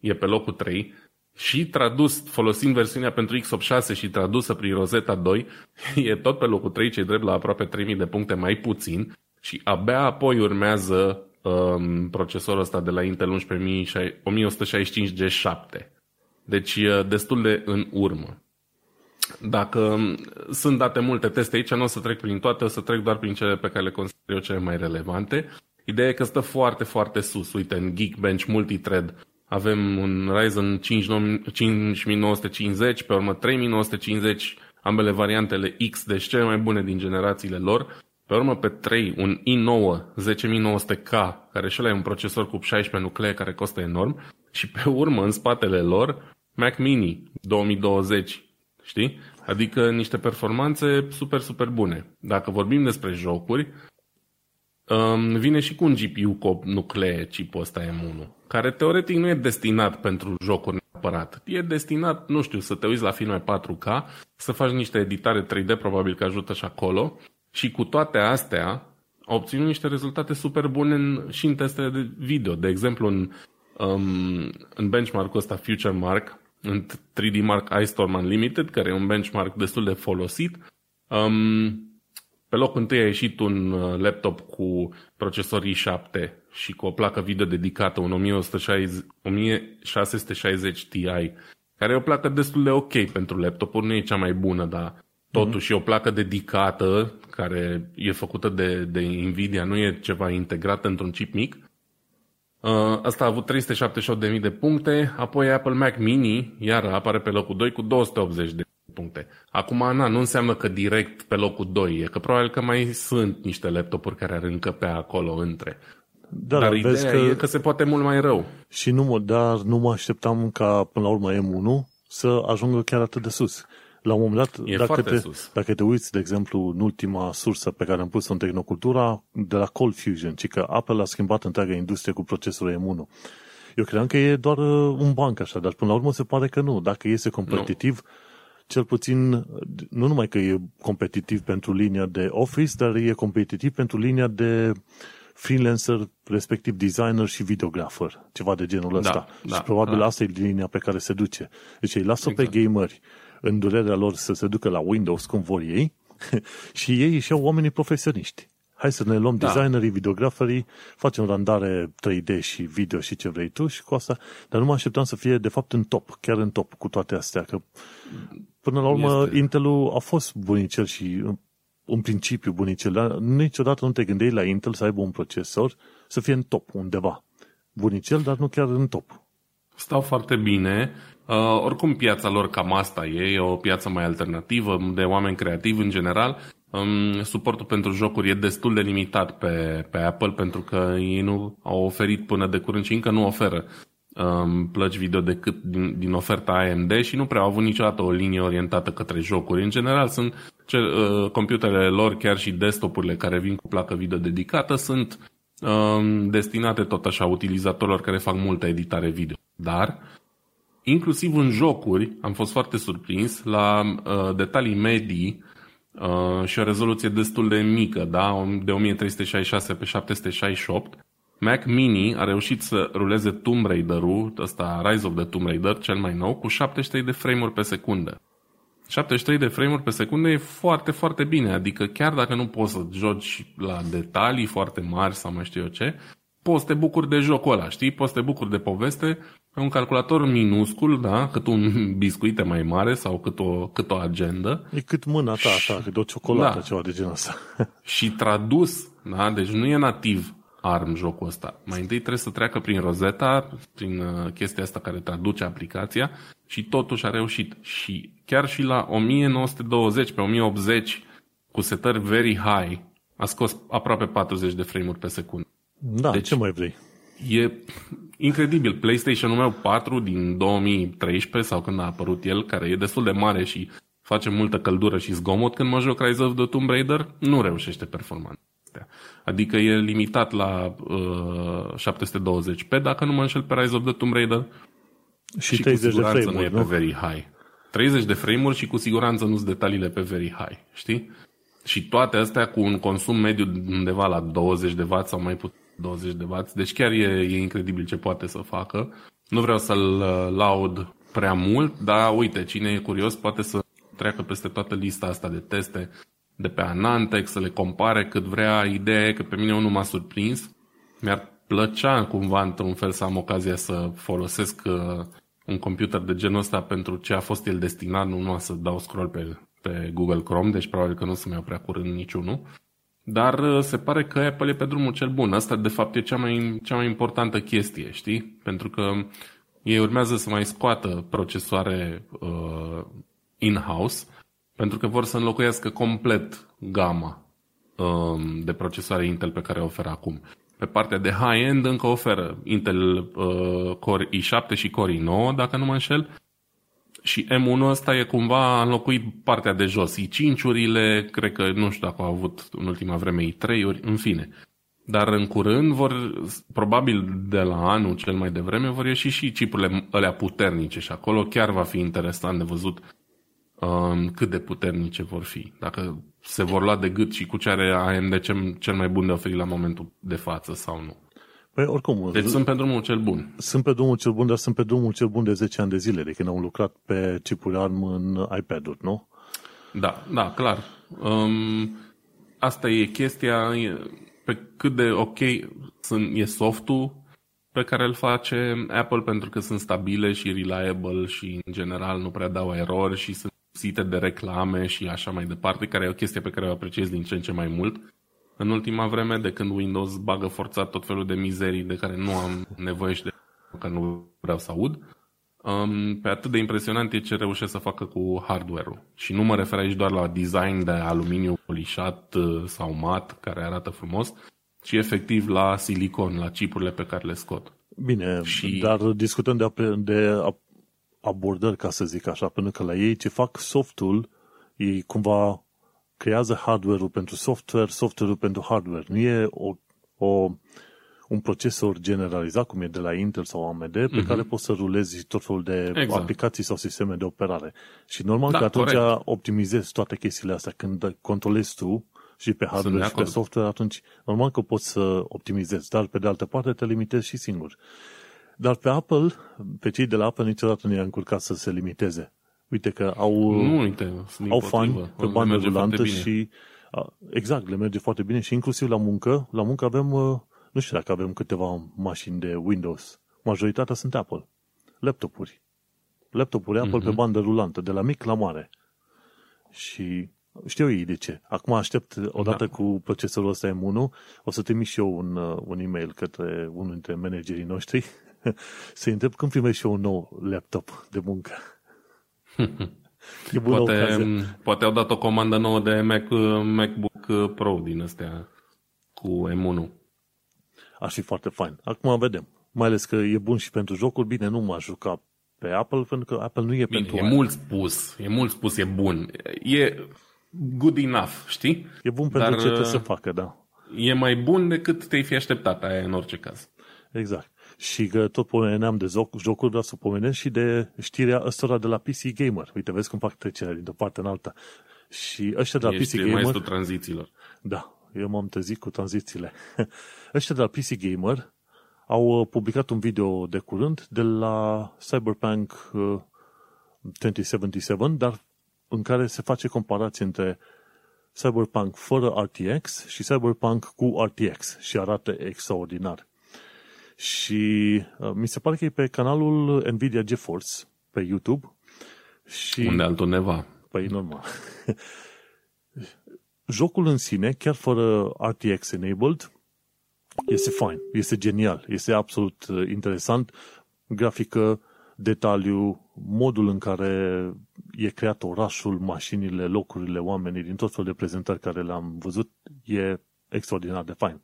e pe locul 3, și tradus, folosind versiunea pentru x86 și tradusă prin Rosetta 2, e tot pe locul 3, cei drept la aproape 3000 de puncte mai puțin și abia apoi urmează um, procesorul ăsta de la Intel 1165G7. Deci e destul de în urmă. Dacă um, sunt date multe teste aici, nu o să trec prin toate, o să trec doar prin cele pe care le consider eu cele mai relevante. Ideea e că stă foarte, foarte sus. Uite, în Geekbench Multithread avem un Ryzen 5950, pe urmă 3950, ambele variantele X, deci cele mai bune din generațiile lor. Pe urmă pe 3, un i9 10900K, care și ăla e un procesor cu 16 nuclee care costă enorm. Și pe urmă, în spatele lor, Mac Mini 2020, știi? Adică niște performanțe super, super bune. Dacă vorbim despre jocuri, um, vine și cu un GPU cu nuclee chipul ăsta M1, care teoretic nu e destinat pentru jocuri neapărat. E destinat, nu știu, să te uiți la filme 4K, să faci niște editare 3D, probabil că ajută și acolo, și cu toate astea a obținut niște rezultate super bune în, și în testele de video. De exemplu, în, um, în benchmark-ul ăsta, Future Mark, în 3D Mark iStorm Unlimited, care e un benchmark destul de folosit, um, pe locul întâi a ieșit un uh, laptop cu procesor i7 și cu o placă video dedicată, un 1160, 1660 Ti, care e o placă destul de ok pentru laptopuri, nu e cea mai bună, dar totuși mm-hmm. e o placă dedicată care e făcută de, de Nvidia, nu e ceva integrat într-un chip mic. Uh, asta a avut 378.000 de puncte, apoi Apple Mac Mini, iar apare pe locul 2 cu 280 de puncte. Acum, Ana, nu înseamnă că direct pe locul 2 e, că probabil că mai sunt niște laptopuri care ar încăpea acolo între. Da, dar ideea vezi că... e că se poate mult mai rău. Și nu, dar nu mă așteptam ca până la urmă M1 să ajungă chiar atât de sus. La un moment dat, e dacă te, sus. dacă te uiți, de exemplu, în ultima sursă pe care am pus-o în Tehnocultura, de la Cold Fusion, ci că Apple a schimbat întreaga industrie cu procesorul M1. Eu credeam că e doar uh, un banc așa, dar până la urmă se pare că nu. Dacă este competitiv, nu. Cel puțin, nu numai că e competitiv pentru linia de Office, dar e competitiv pentru linia de freelancer, respectiv designer și videographer, ceva de genul da, ăsta. Da, și probabil da. asta e linia pe care se duce. Deci îi lasă exact. pe gameri în durerea lor să se ducă la Windows cum vor ei și ei și au oamenii profesioniști. Hai să ne luăm da. designerii, videograferii, facem randare 3D și video și ce vrei tu și cu asta, dar nu mă așteptam să fie de fapt în top, chiar în top cu toate astea, că până la urmă este... Intel-ul a fost bunicel și un principiu bunicel, dar niciodată nu te gândeai la Intel să aibă un procesor să fie în top undeva. Bunicel, dar nu chiar în top. Stau foarte bine Uh, oricum piața lor cam asta e, e o piață mai alternativă, de oameni creativi în general. Um, suportul pentru jocuri e destul de limitat pe, pe Apple pentru că ei nu au oferit până de curând și încă nu oferă um, plăci video decât din, din oferta AMD și nu prea au avut niciodată o linie orientată către jocuri. În general sunt ce, uh, computerele lor, chiar și desktopurile care vin cu placă video dedicată sunt um, destinate tot așa utilizatorilor care fac multă editare video. Dar inclusiv în jocuri, am fost foarte surprins la uh, detalii medii uh, și o rezoluție destul de mică, da? de 1366 pe 768. Mac Mini a reușit să ruleze Tomb Raider-ul, ăsta Rise of the Tomb Raider, cel mai nou, cu 73 de frame-uri pe secundă. 73 de frame-uri pe secundă e foarte, foarte bine, adică chiar dacă nu poți să joci la detalii foarte mari sau mai știu eu ce, poți să te bucuri de jocul ăla, știi? Poți să te bucuri de poveste pe un calculator minuscul, da? Cât un biscuite mai mare sau cât o, cât o agendă. E cât mâna ta, așa, cât o ciocolată, da. ceva de genul ăsta. și tradus, da? Deci nu e nativ ARM jocul ăsta. Mai întâi trebuie să treacă prin Rosetta, prin uh, chestia asta care traduce aplicația și totuși a reușit. Și chiar și la 1920 pe 1080 cu setări very high a scos aproape 40 de frame-uri pe secundă. Da, deci, ce mai vrei? E incredibil. PlayStation-ul meu 4 din 2013 sau când a apărut el, care e destul de mare și face multă căldură și zgomot când mă joc Rise of the Tomb Raider, nu reușește performanța. Adică e limitat la uh, 720p, dacă nu mă înșel pe Rise of the Tomb Raider. Și, și 30 cu de frame nu e pe very high. 30 de frame-uri și cu siguranță nu sunt detaliile pe very high, știi? Și toate astea cu un consum mediu undeva la 20 de W sau mai puțin 20 de W. Deci chiar e, e incredibil ce poate să facă. Nu vreau să-l uh, laud prea mult, dar uite, cine e curios poate să treacă peste toată lista asta de teste de pe Anantec, să le compare cât vrea. Ideea e că pe mine unul m-a surprins. Mi-ar plăcea cumva într-un fel să am ocazia să folosesc uh, un computer de genul ăsta pentru ce a fost el destinat, nu numai să dau scroll pe, pe Google Chrome, deci probabil că nu să-mi iau prea curând niciunul. Dar uh, se pare că Apple e pe drumul cel bun. Asta, de fapt, e cea mai, cea mai importantă chestie, știi? Pentru că ei urmează să mai scoată procesoare uh, in-house, pentru că vor să înlocuiască complet gama uh, de procesoare Intel pe care o oferă acum. Pe partea de high-end încă oferă Intel uh, Core i7 și Core i9, dacă nu mă înșel, Și M1 ăsta e cumva înlocuit partea de jos. i5-urile, cred că, nu știu dacă au avut în ultima vreme i3-uri, în fine. Dar în curând vor, probabil de la anul cel mai devreme, vor ieși și chipurile alea puternice și acolo chiar va fi interesant de văzut um, cât de puternice vor fi. Dacă se vor lua de gât și cu ce are AMD cel mai bun de oferit la momentul de față sau nu. Păi oricum... Deci sunt pe drumul cel bun. Sunt pe drumul cel bun, dar sunt pe drumul cel bun de 10 ani de zile, de când au lucrat pe chipuri ARM în iPad-uri, nu? Da, da, clar. Um, asta e chestia, pe cât de ok sunt, e softul pe care îl face Apple pentru că sunt stabile și reliable și în general nu prea dau erori și sunt site de reclame și așa mai departe, care e o chestie pe care o apreciez din ce în ce mai mult în ultima vreme, de când Windows bagă forțat tot felul de mizerii de care nu am nevoie și de care nu vreau să aud. Um, pe atât de impresionant e ce reușesc să facă cu hardware-ul. Și nu mă refer aici doar la design de aluminiu polișat uh, sau mat, care arată frumos, ci efectiv la silicon, la chipurile pe care le scot. Bine, și... dar discutăm de, de abordări, ca să zic așa, pentru că la ei ce fac softul, ei cumva creează hardware-ul pentru software, software-ul pentru hardware. Nu e o, o, un procesor generalizat, cum e de la Intel sau AMD, pe mm-hmm. care poți să rulezi tot felul de exact. aplicații sau sisteme de operare. Și normal da, că atunci corect. optimizezi toate chestiile astea. Când controlezi tu și pe hardware și pe software, atunci normal că poți să optimizezi, dar pe de altă parte te limitezi și singur. Dar pe Apple, pe cei de la Apple niciodată nu i-a încurcat să se limiteze. Uite că au, nu, uite, au fani pe bandă rulantă și exact, le merge foarte bine și inclusiv la muncă, la muncă avem, nu știu dacă avem câteva mașini de Windows. Majoritatea sunt Apple. Laptopuri. Laptopuri Apple uh-huh. pe mhm. bandă rulantă, de la mic la mare. Și știu ei de ce. Acum aștept, odată da. cu procesorul ăsta M1, o să trimit și eu un, un e-mail către unul dintre managerii noștri să întreb când primești și eu un nou laptop de muncă. E bună poate, ocazie. poate au dat o comandă nouă de Mac, MacBook Pro din astea cu M1. Ar fi foarte fain. Acum vedem. Mai ales că e bun și pentru jocuri. Bine, nu m-aș juca pe Apple, pentru că Apple nu e Bine, pentru E aia. mult spus. E mult spus, e bun. E good enough, știi? E bun pentru Dar, ce trebuie să facă, da. E mai bun decât te-ai fi așteptat aia în orice caz. Exact. Și că tot pomeneam de joc, jocuri, vreau să pomenesc și de știrea ăstora de la PC Gamer. Uite, vezi cum fac trecerea dintr-o parte în alta. Și ăștia de la Ești PC Gamer... tranzițiilor. Da, eu m-am trezit cu tranzițiile. ăștia de la PC Gamer au uh, publicat un video de curând de la Cyberpunk 2077, uh, dar în care se face comparație între Cyberpunk fără RTX și Cyberpunk cu RTX și arată extraordinar. Și uh, mi se pare că e pe canalul Nvidia GeForce pe YouTube. Și... Unde altul neva. Păi normal. Jocul în sine, chiar fără RTX enabled, este fain, este genial, este absolut uh, interesant. Grafică, detaliu, modul în care e creat orașul, mașinile, locurile, oamenii, din tot felul de prezentări care le-am văzut, e extraordinar de fain.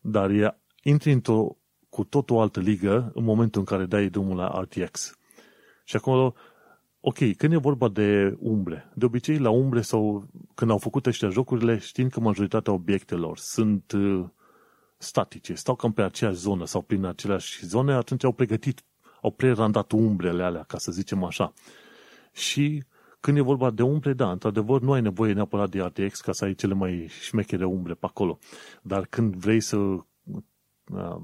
Dar e, intri într-o cu tot o altă ligă în momentul în care dai drumul la RTX. Și acolo, ok, când e vorba de umbre, de obicei la umbre sau când au făcut ăștia jocurile, știind că majoritatea obiectelor sunt uh, statice, stau cam pe aceeași zonă sau prin aceleași zone, atunci au pregătit, au prerandat umbrele alea, ca să zicem așa. Și când e vorba de umbre, da, într-adevăr, nu ai nevoie neapărat de RTX ca să ai cele mai șmechere umbre pe acolo. Dar când vrei să Uh,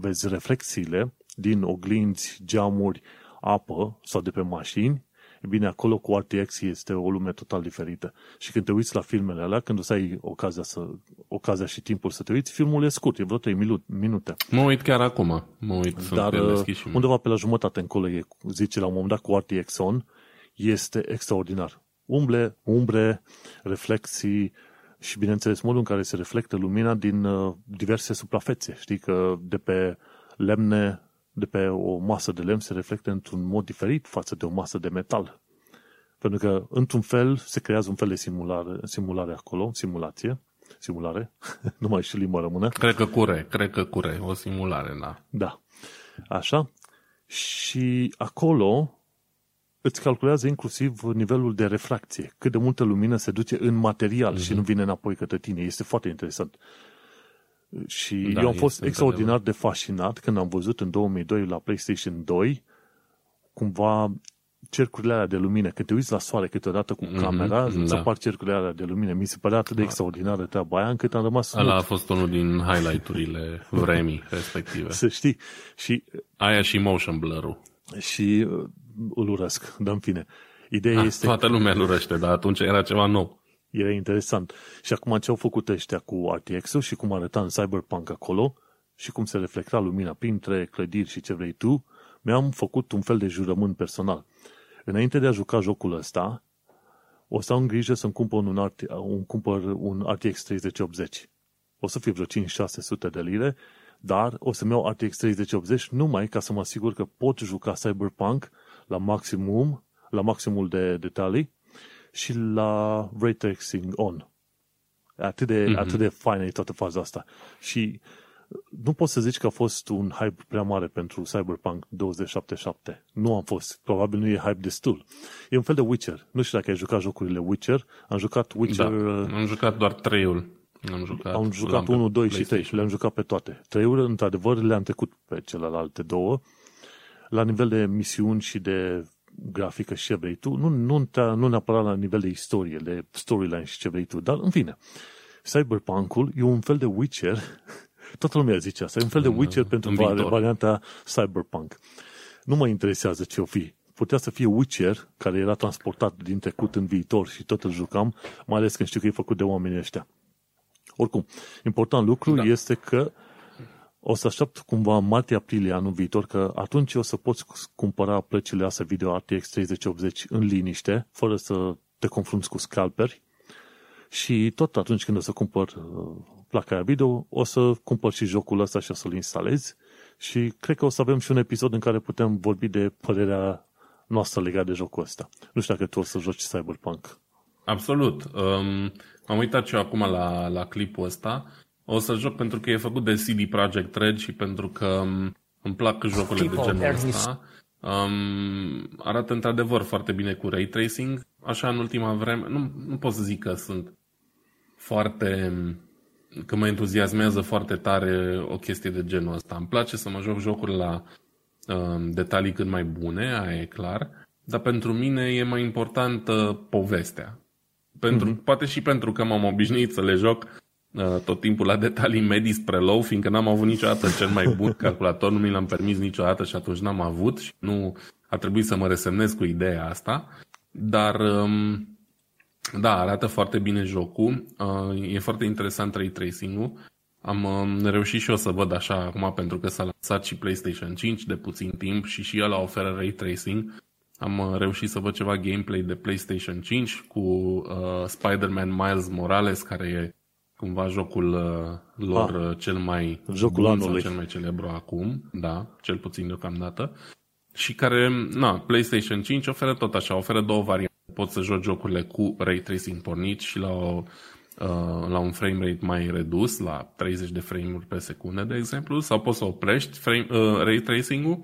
vezi reflexiile din oglinzi, geamuri, apă sau de pe mașini, e bine, acolo cu RTX este o lume total diferită. Și când te uiți la filmele alea, când o să ai ocazia, să, ocazia și timpul să te uiți, filmul e scurt, e vreo 3 minute. Mă uit chiar acum. Mă uit, Dar uh, undeva pe la jumătate încolo e, zice la un moment dat cu RTX on, este extraordinar. Umble, umbre, reflexii, și, bineînțeles, modul în care se reflectă lumina din uh, diverse suprafețe. Știi că de pe lemne, de pe o masă de lemn se reflectă într-un mod diferit față de o masă de metal. Pentru că, într-un fel, se creează un fel de simulare, simulare acolo, simulație, simulare, nu mai știu limba rămână. Cred că cure, cred că cure, o simulare, da. Da. Așa. Și acolo îți calculează inclusiv nivelul de refracție, cât de multă lumină se duce în material mm-hmm. și nu vine înapoi către tine. Este foarte interesant. Și da, eu am fost extraordinar de fascinat când am văzut în 2002 la PlayStation 2 cumva cercurile alea de lumină. Când te uiți la soare câteodată cu mhm, camera, mm-hmm, îți da. apar cercurile alea de lumină. Mi se părea atât de da. extraordinară treaba aia, încât am rămas... Ăla a fost unul din highlight-urile vremii respective. Să știi. Și, aia și motion blur-ul. Și uh, îl urăsc, dar în fine. Ideea ha, este... Toată lumea îl urăște, dar atunci era ceva nou. Era interesant. Și acum ce au făcut ăștia cu RTX-ul și cum arăta în Cyberpunk acolo și cum se reflecta lumina printre clădiri și ce vrei tu, mi-am făcut un fel de jurământ personal. Înainte de a juca jocul ăsta, o să am grijă să-mi cumpăr un, RT, un, cumpăr un RTX 3080. O să fie vreo 5-600 de lire, dar o să-mi iau RTX 3080 numai ca să mă asigur că pot juca Cyberpunk la maximum, la maximul de detalii și la ray tracing on. Atât de, mm-hmm. atât de faină e toată faza asta. Și nu poți să zici că a fost un hype prea mare pentru Cyberpunk 2077. Nu am fost. Probabil nu e hype destul. E un fel de Witcher. Nu știu dacă ai jucat jocurile Witcher. Am jucat Witcher... Da, am jucat doar trei-ul. Am jucat, am jucat 1, 2 și 3 și le-am jucat pe toate. Trei-uri, într-adevăr, le-am trecut pe celelalte două. La nivel de misiuni și de grafică și ce vrei tu, nu, nu, nu neapărat la nivel de istorie, de storyline și ce vrei tu, dar în fine. Cyberpunk-ul e un fel de Witcher Toată lumea zice asta. E un fel de Witcher în, pentru în varianta Cyberpunk. Nu mă interesează ce o fi. Putea să fie Witcher, care era transportat din trecut în viitor și tot îl jucam, mai ales când știu că e făcut de oamenii ăștia. Oricum, important lucru da. este că o să aștept cumva martie-aprilie anul viitor, că atunci o să poți cumpăra plăcile astea video RTX 3080 în liniște, fără să te confrunți cu scalperi. Și tot atunci când o să cumpăr uh, placa aia video, o să cumpăr și jocul ăsta și o să-l instalez și cred că o să avem și un episod în care putem vorbi de părerea noastră legat de jocul ăsta. Nu știu dacă tu o să joci Cyberpunk. Absolut. Um, am uitat și eu acum la, la clipul ăsta. O să joc pentru că e făcut de CD Projekt Red și pentru că um, îmi plac jocurile de genul ăsta. Um, arată într-adevăr foarte bine cu ray tracing. Așa în ultima vreme, nu, nu pot să zic că sunt foarte că mă entuziasmează foarte tare o chestie de genul ăsta. Îmi place să mă joc jocuri la uh, detalii cât mai bune, aia e clar, dar pentru mine e mai importantă povestea. Pentru, mm-hmm. Poate și pentru că m-am obișnuit să le joc uh, tot timpul la detalii medii spre low, fiindcă n-am avut niciodată cel mai bun calculator, nu mi l-am permis niciodată și atunci n-am avut și nu a trebuit să mă resemnez cu ideea asta. Dar um, da, arată foarte bine jocul. Uh, e foarte interesant ray tracing-ul. Am um, reușit și eu să văd așa acum pentru că s-a lansat și PlayStation 5 de puțin timp și și el oferă ray tracing. Am uh, reușit să văd ceva gameplay de PlayStation 5 cu uh, Spider-Man Miles Morales, care e cumva jocul uh, lor ah, cel mai jocul bun anului. cel mai celebru acum, da, cel puțin deocamdată. Și care, na, PlayStation 5 oferă tot așa, oferă două variante poți să joci jocurile cu ray tracing pornit și la, o, uh, la un frame rate mai redus, la 30 de frame-uri pe secundă, de exemplu, sau poți să oprești frame, uh, ray tracing-ul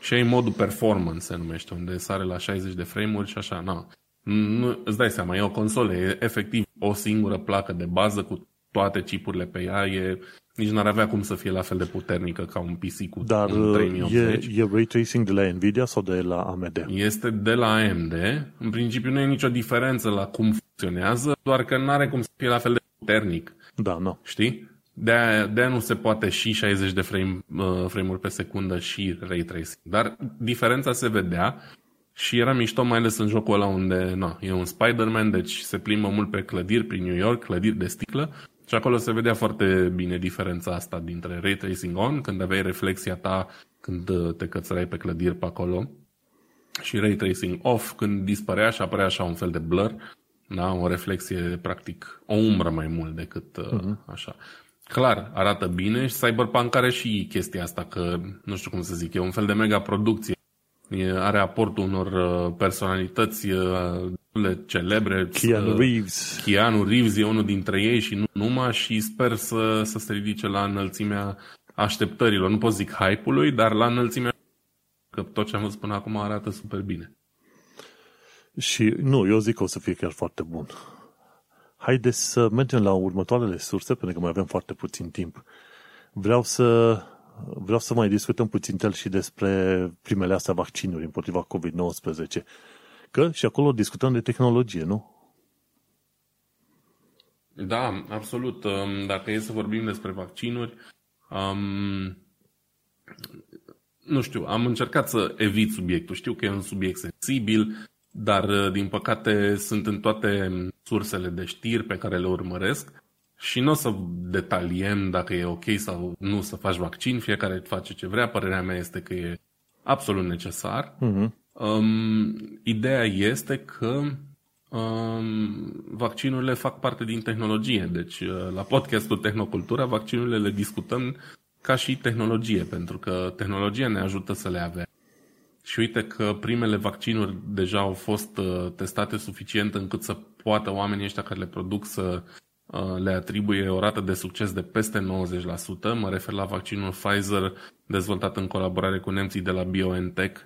și ai modul performance, se numește, unde sare la 60 de frame-uri și așa. Na. Nu, îți dai seama, e o consolă, e efectiv o singură placă de bază cu toate chipurile pe ea, e nici n-ar avea cum să fie la fel de puternică ca un PC cu Dar un 3080. Uh, e, e ray tracing de la Nvidia sau de la AMD? Este de la AMD. În principiu nu e nicio diferență la cum funcționează, doar că nu are cum să fie la fel de puternic. Da, nu. Știi? De-aia, de nu se poate și 60 de frame, uh, frame-uri pe secundă și ray tracing. Dar diferența se vedea și era mișto mai ales în jocul ăla unde na, e un Spider-Man, deci se plimbă mult pe clădiri prin New York, clădiri de sticlă și acolo se vedea foarte bine diferența asta dintre ray tracing on, când aveai reflexia ta când uh, te cățărai pe clădiri pe acolo, și ray tracing off, când dispărea și apărea așa un fel de blur, da? o reflexie, practic, o umbră mai mult decât uh-huh. așa. Clar, arată bine și Cyberpunk are și chestia asta, că, nu știu cum să zic, e un fel de mega producție. E, are aportul unor uh, personalități uh, celebre. Keanu Reeves. Keanu Reeves e unul dintre ei și nu numai și sper să, să se ridice la înălțimea așteptărilor. Nu pot zic hype-ului, dar la înălțimea că tot ce am văzut până acum arată super bine. Și nu, eu zic că o să fie chiar foarte bun. Haideți să mergem la următoarele surse, pentru că mai avem foarte puțin timp. Vreau să, vreau să mai discutăm puțin tel și despre primele astea vaccinuri împotriva COVID-19. Că și acolo discutăm de tehnologie, nu? Da, absolut. Um, dacă e să vorbim despre vaccinuri, um, nu știu, am încercat să evit subiectul. Știu că e un subiect sensibil, dar uh, din păcate sunt în toate sursele de știri pe care le urmăresc și nu o să detaliem dacă e ok sau nu să faci vaccin, fiecare face ce vrea, părerea mea este că e absolut necesar. Uh-huh. Um, ideea este că um, vaccinurile fac parte din tehnologie, deci uh, la podcastul Tehnocultura vaccinurile le discutăm ca și tehnologie, pentru că tehnologia ne ajută să le avem. Și uite că primele vaccinuri deja au fost uh, testate suficient încât să poată oamenii ăștia care le produc să uh, le atribuie o rată de succes de peste 90%. Mă refer la vaccinul Pfizer dezvoltat în colaborare cu nemții de la BioNTech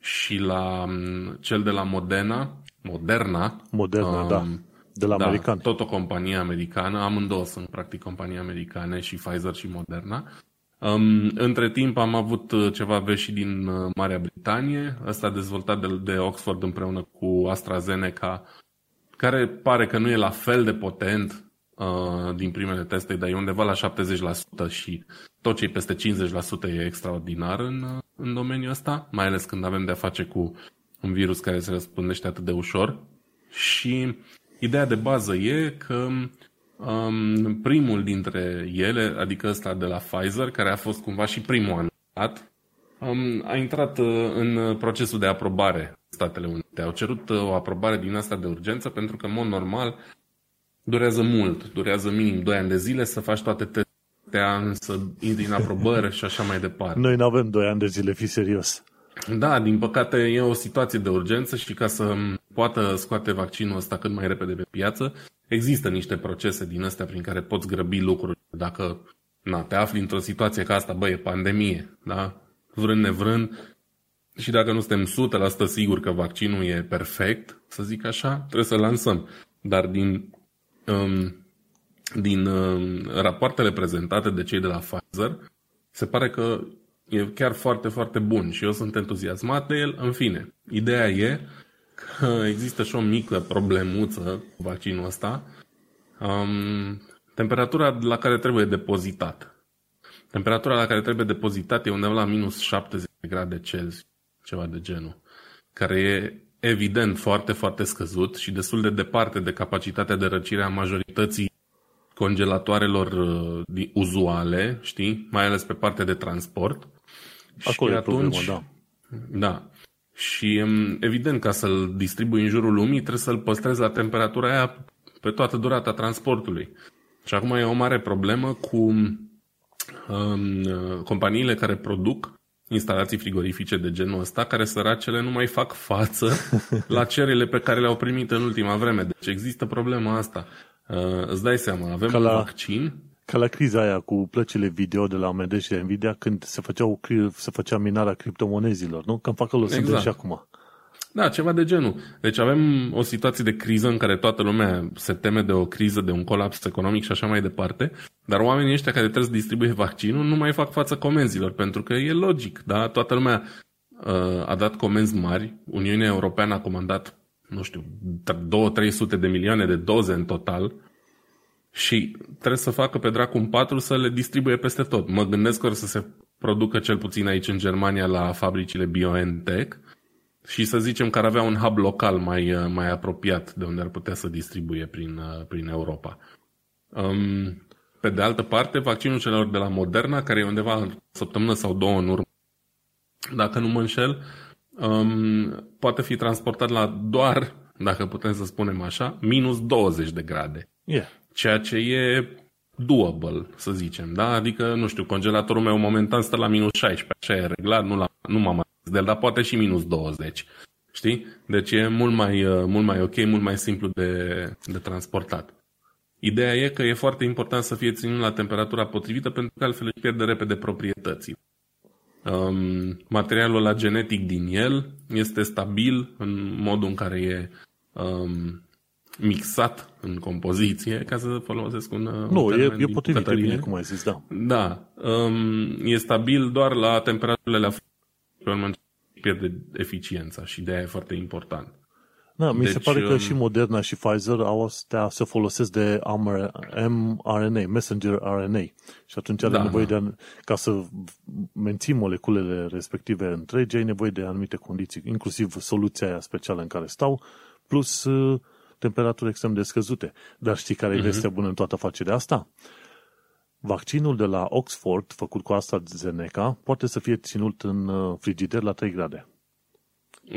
și la um, cel de la Moderna. Moderna. Moderna, um, da. De la da, american. Tot o companie americană. Amândouă sunt practic companii americane și Pfizer și Moderna. Um, între timp am avut uh, ceva vești și din uh, Marea Britanie, ăsta dezvoltat de, de Oxford împreună cu AstraZeneca, care pare că nu e la fel de potent uh, din primele teste, dar e undeva la 70% și tot ce e peste 50% e extraordinar în, uh, în domeniul ăsta, mai ales când avem de-a face cu un virus care se răspândește atât de ușor. Și ideea de bază e că Um, primul dintre ele, adică ăsta de la Pfizer, care a fost cumva și primul anunțat, um, a intrat uh, în procesul de aprobare în Statele Unite. Au cerut uh, o aprobare din asta de urgență pentru că, în mod normal, durează mult, durează minim 2 ani de zile să faci toate testele, să intri în aprobări și așa mai departe. Noi nu avem 2 ani de zile, fi serios. Da, din păcate e o situație de urgență și ca să poată scoate vaccinul ăsta cât mai repede pe piață, Există niște procese din astea prin care poți grăbi lucruri. Dacă na, te afli într-o situație ca asta, bă, e pandemie, da? Vrând nevrând, și dacă nu suntem 100% siguri că vaccinul e perfect, să zic așa, trebuie să lansăm. Dar din, um, din um, rapoartele prezentate de cei de la Pfizer, se pare că e chiar foarte, foarte bun și eu sunt entuziasmat de el. În fine, ideea e că există și o mică problemuță cu vaccinul ăsta. Um, temperatura la care trebuie depozitat. Temperatura la care trebuie depozitat e undeva la minus 70 de grade Celsius, ceva de genul, care e evident foarte, foarte scăzut și destul de departe de capacitatea de răcire a majorității congelatoarelor uh, uzuale, știi, mai ales pe partea de transport. Acolo și e atunci, problemă, da. Da. Și evident, ca să-l distribui în jurul lumii, trebuie să-l păstrezi la temperatura aia pe toată durata transportului. Și acum e o mare problemă cu um, companiile care produc instalații frigorifice de genul ăsta, care săracele nu mai fac față la cererile pe care le-au primit în ultima vreme. Deci există problema asta. Uh, îți dai seama, avem Ca la... un vaccin ca la criza aia cu plăcile video de la AMD și Nvidia când se, făceau, se făcea minarea criptomonezilor, nu? Cam fac acolo exact. și acum. Da, ceva de genul. Deci avem o situație de criză în care toată lumea se teme de o criză, de un colaps economic și așa mai departe, dar oamenii ăștia care trebuie să distribuie vaccinul nu mai fac față comenzilor, pentru că e logic, da? Toată lumea uh, a dat comenzi mari, Uniunea Europeană a comandat, nu știu, 2-300 de milioane de doze în total, și trebuie să facă pe dracu un patru să le distribuie peste tot. Mă gândesc că o să se producă cel puțin aici în Germania la fabricile BioNTech și să zicem că ar avea un hub local mai, mai apropiat de unde ar putea să distribuie prin, prin Europa. Um, pe de altă parte, vaccinul celor de la Moderna, care e undeva în săptămână sau două în urmă, dacă nu mă înșel, um, poate fi transportat la doar, dacă putem să spunem așa, minus 20 de grade. Yeah ceea ce e doable, să zicem, da? Adică, nu știu, congelatorul meu momentan stă la minus 16, așa e reglat, nu, la, nu m-am de el, dar poate și minus 20, știi? Deci e mult mai, uh, mult mai ok, mult mai simplu de, de transportat. Ideea e că e foarte important să fie ținut la temperatura potrivită pentru că altfel își pierde repede proprietății. um, materialul la genetic din el este stabil în modul în care e um, mixat în compoziție, ca să folosesc un Nu, un e, e potrivit, e bine, cum ai zis, da. Da. Um, e stabil doar la temperaturile la pierde eficiența și de aia e foarte important. Da, mi deci, se pare că um, și Moderna și Pfizer au astea se folosesc de mRNA, messenger RNA. Și atunci are da, nevoie da. de, ca să menții moleculele respective întregi, ai nevoie de anumite condiții, inclusiv soluția aia specială în care stau, plus uh, temperaturi extrem de scăzute. Dar știi care uh-huh. e mhm. vestea bună în toată afacerea asta? Vaccinul de la Oxford, făcut cu AstraZeneca, poate să fie ținut în uh, frigider la 3 grade.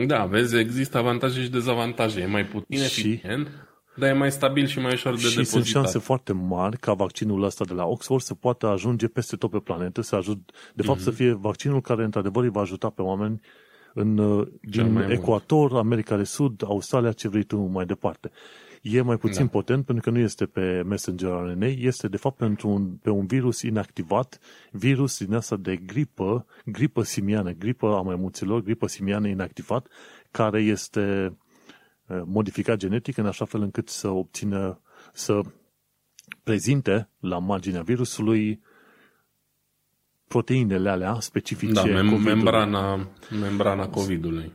Da, vezi, există avantaje și dezavantaje. E mai puțin și, eficient, dar e mai stabil și mai ușor de și depozitat. sunt șanse foarte mari ca vaccinul ăsta de la Oxford să poată ajunge peste tot pe planetă, să ajut, de fapt mm-hmm. să fie vaccinul care într-adevăr îi va ajuta pe oameni în, uh, din Ecuator, mult. America de Sud, Australia, ce vrei tu mai departe. E mai puțin da. potent pentru că nu este pe messenger RNA, este de fapt pentru un, pe un virus inactivat, virus din asta de gripă, gripă simiană, gripă a maimuților, gripă simiană inactivat, care este uh, modificat genetic în așa fel încât să obțină, să prezinte la marginea virusului proteinele alea specifice da, mem- membrana, membrana COVID-ului.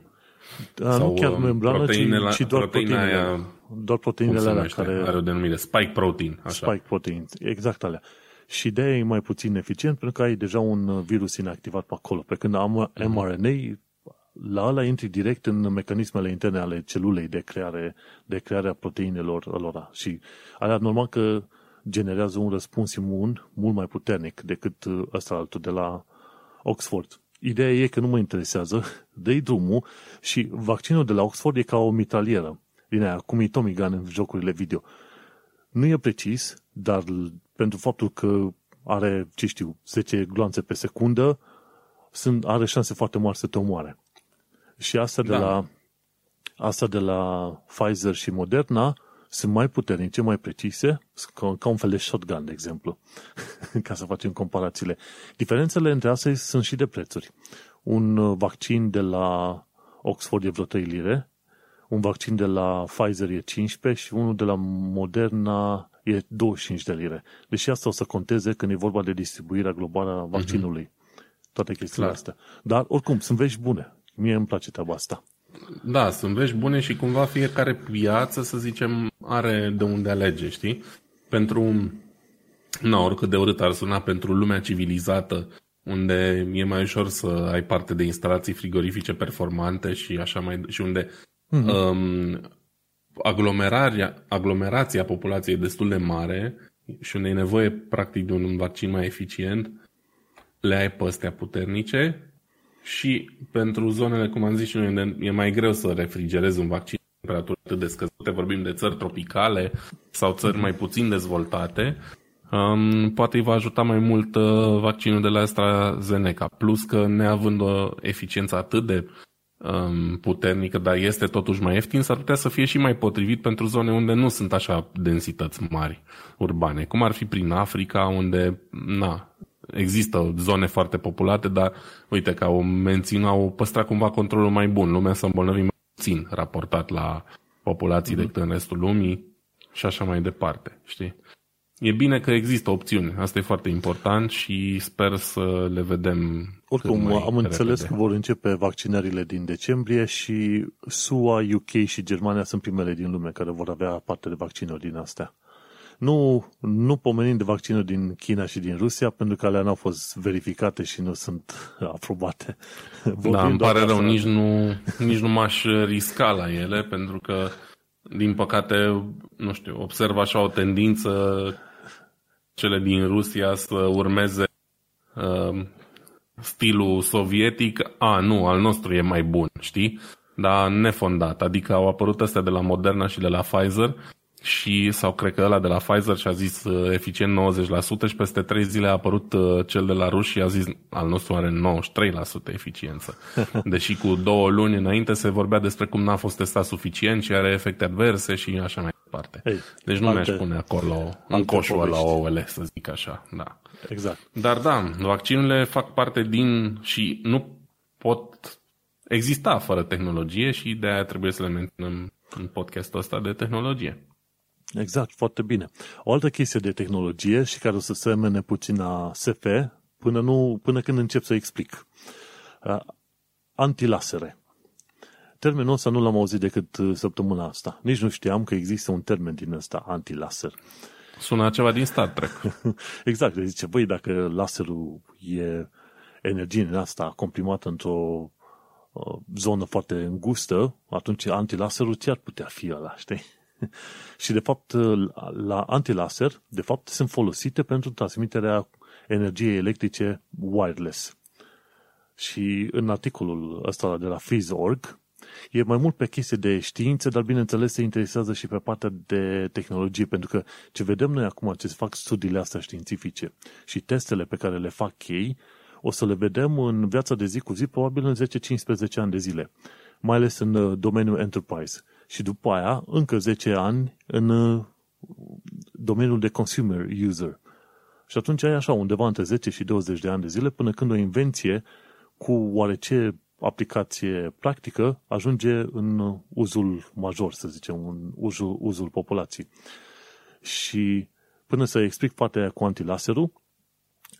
Da, Sau nu chiar uh, membrana, ci, ci doar proteinele, aia, doar proteinele alea care... Are o denumire, spike protein. Așa. Spike protein, exact alea. Și de e mai puțin eficient pentru că ai deja un virus inactivat pe acolo. Pe când am mRNA, la ăla intri direct în mecanismele interne ale celulei de creare, de creare a proteinelor lor. Și alea normal că generează un răspuns imun mult mai puternic decât uh, ăsta altul de la Oxford. Ideea e că nu mă interesează, dă drumul și vaccinul de la Oxford e ca o mitralieră din aia, cum e Tommy Gun în jocurile video. Nu e precis, dar pentru faptul că are, ce știu, 10 gloanțe pe secundă, sunt, are șanse foarte mari să te omoare. Și asta de, da. la, asta de la Pfizer și Moderna sunt mai puternice, mai precise, ca, ca un fel de shotgun, de exemplu, ca să facem comparațiile. Diferențele între astea sunt și de prețuri. Un uh, vaccin de la Oxford e vreo 3 lire, un vaccin de la Pfizer e 15 și unul de la Moderna e 25 de lire. Deși asta o să conteze când e vorba de distribuirea globală a vaccinului. Mm-hmm. Toate chestiile Clar. astea. Dar, oricum, sunt vești bune. Mie îmi place treaba asta. Da, sunt vești bune și cumva fiecare piață, să zicem, are de unde alege, știi? Pentru, na, oricât de urât ar suna, pentru lumea civilizată, unde e mai ușor să ai parte de instalații frigorifice performante și așa mai și unde mm-hmm. um, aglomerarea, aglomerația populației e destul de mare și unde e nevoie practic de un vaccin mai eficient, le ai pe astea puternice și pentru zonele, cum am zis și noi, e mai greu să refrigerezi un vaccin temperaturi atât de scăzute, vorbim de țări tropicale sau țări mai puțin dezvoltate, um, poate îi va ajuta mai mult uh, vaccinul de la AstraZeneca. Plus că neavând o eficiență atât de um, puternică, dar este totuși mai ieftin, s-ar putea să fie și mai potrivit pentru zone unde nu sunt așa densități mari urbane, cum ar fi prin Africa, unde na, există zone foarte populate, dar uite că au menținut, au păstrat cumva controlul mai bun. Lumea s-a îmbolnăvit mai puțin raportat la populații mm-hmm. decât în restul lumii și așa mai departe, știi? E bine că există opțiuni, asta e foarte important și sper să le vedem. Oricum, am repede. înțeles că vor începe vaccinările din decembrie și SUA, UK și Germania sunt primele din lume care vor avea parte de vaccinuri din astea. Nu, nu pomenim de vaccinuri din China și din Rusia, pentru că alea n-au fost verificate și nu sunt aprobate. Vorbim da, îmi pare rău, nici nu, nici nu m-aș risca la ele, pentru că, din păcate, nu știu, observ așa o tendință cele din Rusia să urmeze uh, stilul sovietic, a, nu, al nostru e mai bun, știi? Dar nefondat, adică au apărut astea de la Moderna și de la Pfizer și sau cred că ăla de la Pfizer și-a zis uh, eficient 90% și peste 3 zile a apărut uh, cel de la ruși și a zis al nostru are 93% eficiență. Deși cu două luni înainte se vorbea despre cum n-a fost testat suficient și are efecte adverse și așa mai departe. Hey, deci nu alte, mi-aș pune acolo în coșul la ouăle, să zic așa. Da. Exact. Dar da, vaccinurile fac parte din și nu pot exista fără tehnologie și de aia trebuie să le menținem în podcastul ăsta de tehnologie. Exact, foarte bine. O altă chestie de tehnologie și care o să semene puțin la SF până, nu, până când încep să explic. Uh, antilasere. Termenul ăsta nu l-am auzit decât uh, săptămâna asta. Nici nu știam că există un termen din ăsta, antilaser. Sună ceva din Star Trek. exact, deci zice, băi, dacă laserul e energie în asta comprimată într-o uh, zonă foarte îngustă, atunci antilaserul ți-ar putea fi ăla, știi? și de fapt, la antilaser, de fapt, sunt folosite pentru transmiterea energiei electrice wireless. Și în articolul ăsta de la Freeze.org e mai mult pe chestie de știință, dar bineînțeles se interesează și pe partea de tehnologie, pentru că ce vedem noi acum, ce se fac studiile astea științifice și testele pe care le fac ei, o să le vedem în viața de zi cu zi, probabil în 10-15 ani de zile, mai ales în uh, domeniul enterprise și după aia încă 10 ani în uh, domeniul de consumer user. Și atunci ai așa undeva între 10 și 20 de ani de zile până când o invenție cu oarece aplicație practică ajunge în uzul major, să zicem, în uzul, uzul populației. Și până să explic partea aia cu antilaserul,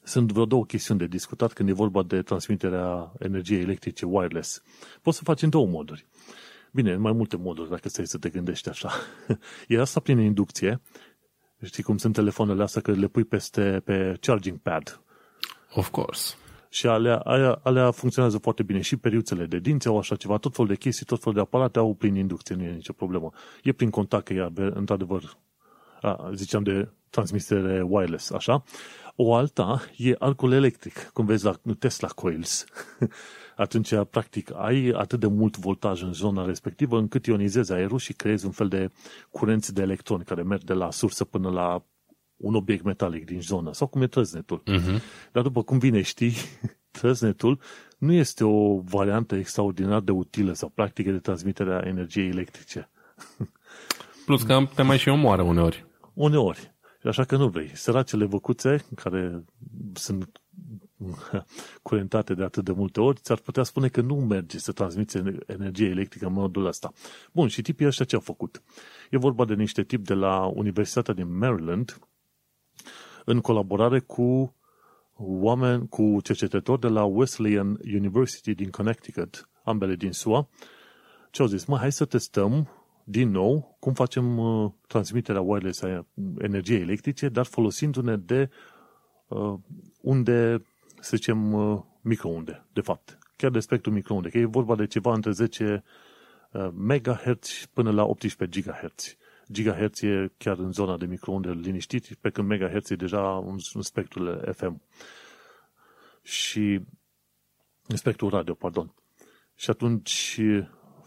sunt vreo două chestiuni de discutat când e vorba de transmiterea energiei electrice wireless. Poți să faci în două moduri. Bine, în mai multe moduri, dacă stai să te gândești așa. E asta prin inducție. Știi cum sunt telefoanele astea, că le pui peste pe charging pad. Of course. Și alea, alea, alea funcționează foarte bine. Și periuțele de dinți au așa ceva, tot felul de chestii, tot felul de aparate au prin inducție, nu e nicio problemă. E prin contact că e, într-adevăr, a, ziceam de transmitere wireless, așa. O alta e alcool electric, cum vezi la Tesla Coils. atunci, practic, ai atât de mult voltaj în zona respectivă încât ionizezi aerul și creezi un fel de curenți de electroni care merg de la sursă până la un obiect metalic din zonă, sau cum e trăznetul. Uh-huh. Dar după cum vine, știi, trăznetul nu este o variantă extraordinar de utilă sau practică de transmitere a energiei electrice. Plus că te mai și omoară uneori. Uneori. Așa că nu vrei. Săracele văcuțe, care sunt curentate de atât de multe ori, ți-ar putea spune că nu merge să transmiți energie electrică în modul ăsta. Bun, și tipii ăștia ce au făcut? E vorba de niște tip de la Universitatea din Maryland, în colaborare cu oameni, cu cercetători de la Wesleyan University din Connecticut, ambele din SUA, ce au zis, mă, hai să testăm din nou cum facem uh, transmiterea wireless a energiei electrice, dar folosindu-ne de uh, unde să zicem, uh, microunde, de fapt. Chiar de spectru microunde, că e vorba de ceva între 10 uh, MHz până la 18 GHz. Gigahertz e chiar în zona de microunde liniștit, pe când megahertz e deja un, un spectrul FM. Și spectrul radio, pardon. Și atunci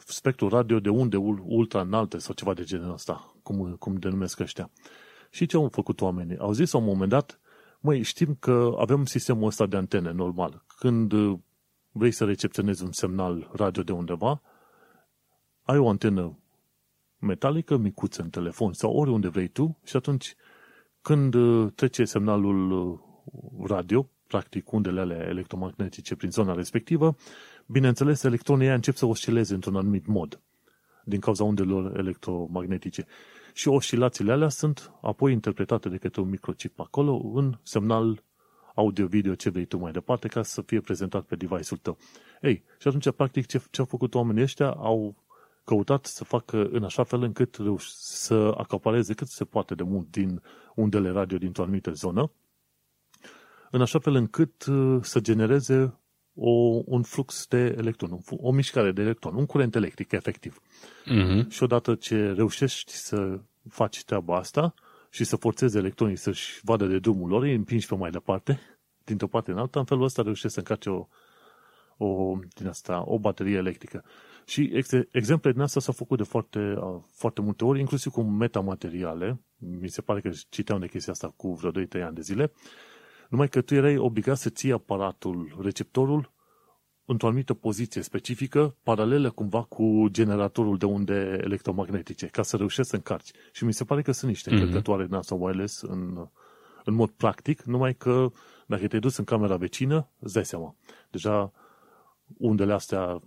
spectrul radio de unde ultra înalte sau ceva de genul ăsta, cum, cum denumesc ăștia. Și ce au făcut oamenii? Au zis la un moment dat, Măi, știm că avem sistemul ăsta de antene normal. Când uh, vrei să recepționezi un semnal radio de undeva, ai o antenă metalică micuță în telefon sau oriunde vrei tu și atunci când uh, trece semnalul uh, radio, practic undele alea electromagnetice prin zona respectivă, bineînțeles, electronii încep să oscileze într-un anumit mod din cauza undelor electromagnetice și oscilațiile alea sunt apoi interpretate de către un microchip acolo în semnal audio-video ce vrei tu mai departe ca să fie prezentat pe device-ul tău. Ei, și atunci, practic, ce, ce au făcut oamenii ăștia? Au căutat să facă în așa fel încât să acapareze cât se poate de mult din undele radio dintr-o anumită zonă, în așa fel încât uh, să genereze o, un flux de electron, o mișcare de electron, un curent electric, efectiv. Uh-huh. Și odată ce reușești să faci treaba asta și să forțezi electronii să-și vadă de drumul lor, îi împingi pe mai departe, dintr-o parte în alta, în felul ăsta reușești să încarci o, o, din asta, o baterie electrică. Și ex- exemple din asta s-au făcut de foarte, foarte multe ori, inclusiv cu metamateriale. Mi se pare că citeam de chestia asta cu vreo 2-3 ani de zile. Numai că tu erai obligat să ții aparatul, receptorul, într-o anumită poziție specifică, paralelă cumva cu generatorul de unde electromagnetice, ca să reușești să încarci. Și mi se pare că sunt niște mm-hmm. încărcătoare din asta wireless în, în mod practic, numai că dacă te-ai dus în camera vecină, îți dai seama. Deja undele astea,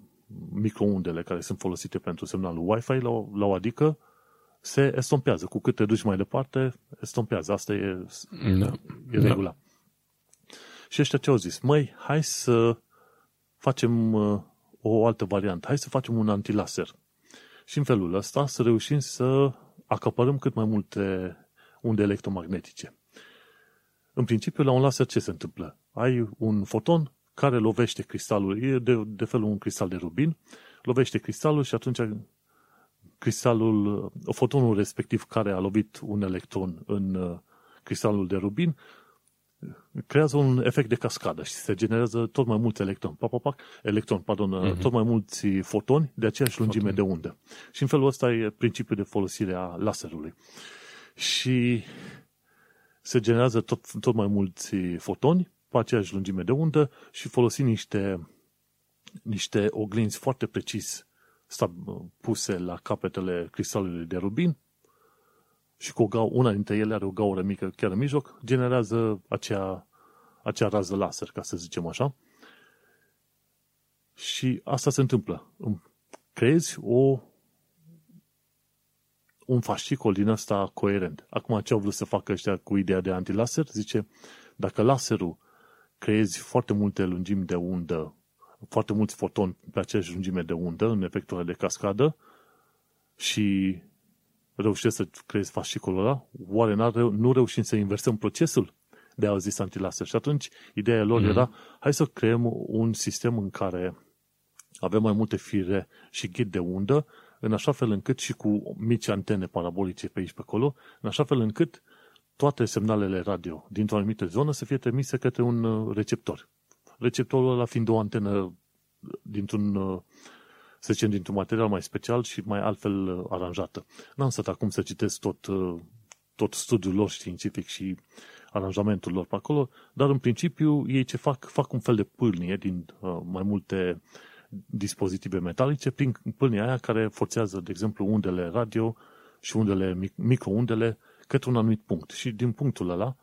microundele care sunt folosite pentru semnalul Wi-Fi la, la o adică, se estompează. Cu cât te duci mai departe, estompează. Asta e, da. e regula. Da. Și ăștia ce au zis? Măi, hai să facem uh, o altă variantă. Hai să facem un antilaser. Și în felul ăsta să reușim să acapărăm cât mai multe unde electromagnetice. În principiu, la un laser ce se întâmplă? Ai un foton care lovește cristalul, e de, de felul un cristal de rubin, lovește cristalul și atunci cristalul, fotonul respectiv care a lovit un electron în uh, cristalul de rubin, creează un efect de cascadă și se generează tot mai mulți electroni, pac, pac, pac, electron, pardon, uh-huh. tot mai mulți fotoni de aceeași lungime Foton. de undă. Și în felul ăsta e principiul de folosire a laserului. Și se generează tot, tot mai mulți fotoni pe aceeași lungime de undă și folosim niște, niște oglinzi foarte precis puse la capetele cristalului de rubin și cu o gau, una dintre ele are o gaură mică chiar în mijloc, generează acea, acea rază laser, ca să zicem așa. Și asta se întâmplă. Creezi o, un fascicol din asta coerent. Acum ce au vrut să facă ăștia cu ideea de antilaser? Zice, dacă laserul creezi foarte multe lungimi de undă, foarte mulți fotoni pe aceeași lungime de undă, în efectul de cascadă, și reușești să creezi fascicolul ăla, oare nu reușim să inversăm procesul de a zis antilaser? Și atunci ideea lor mm-hmm. era, hai să creăm un sistem în care avem mai multe fire și ghid de undă, în așa fel încât și cu mici antene parabolice pe aici pe acolo, în așa fel încât toate semnalele radio dintr-o anumită zonă să fie trimise către un uh, receptor. Receptorul ăla fiind o antenă dintr-un, uh, să zicem, dintr-un material mai special și mai altfel uh, aranjată. N-am stat acum să citesc tot, tot studiul lor științific și aranjamentul lor pe acolo, dar în principiu ei ce fac, fac un fel de pâlnie din mai multe dispozitive metalice prin pâlnia aia care forțează, de exemplu, undele radio și undele, microundele către un anumit punct. Și din punctul ăla,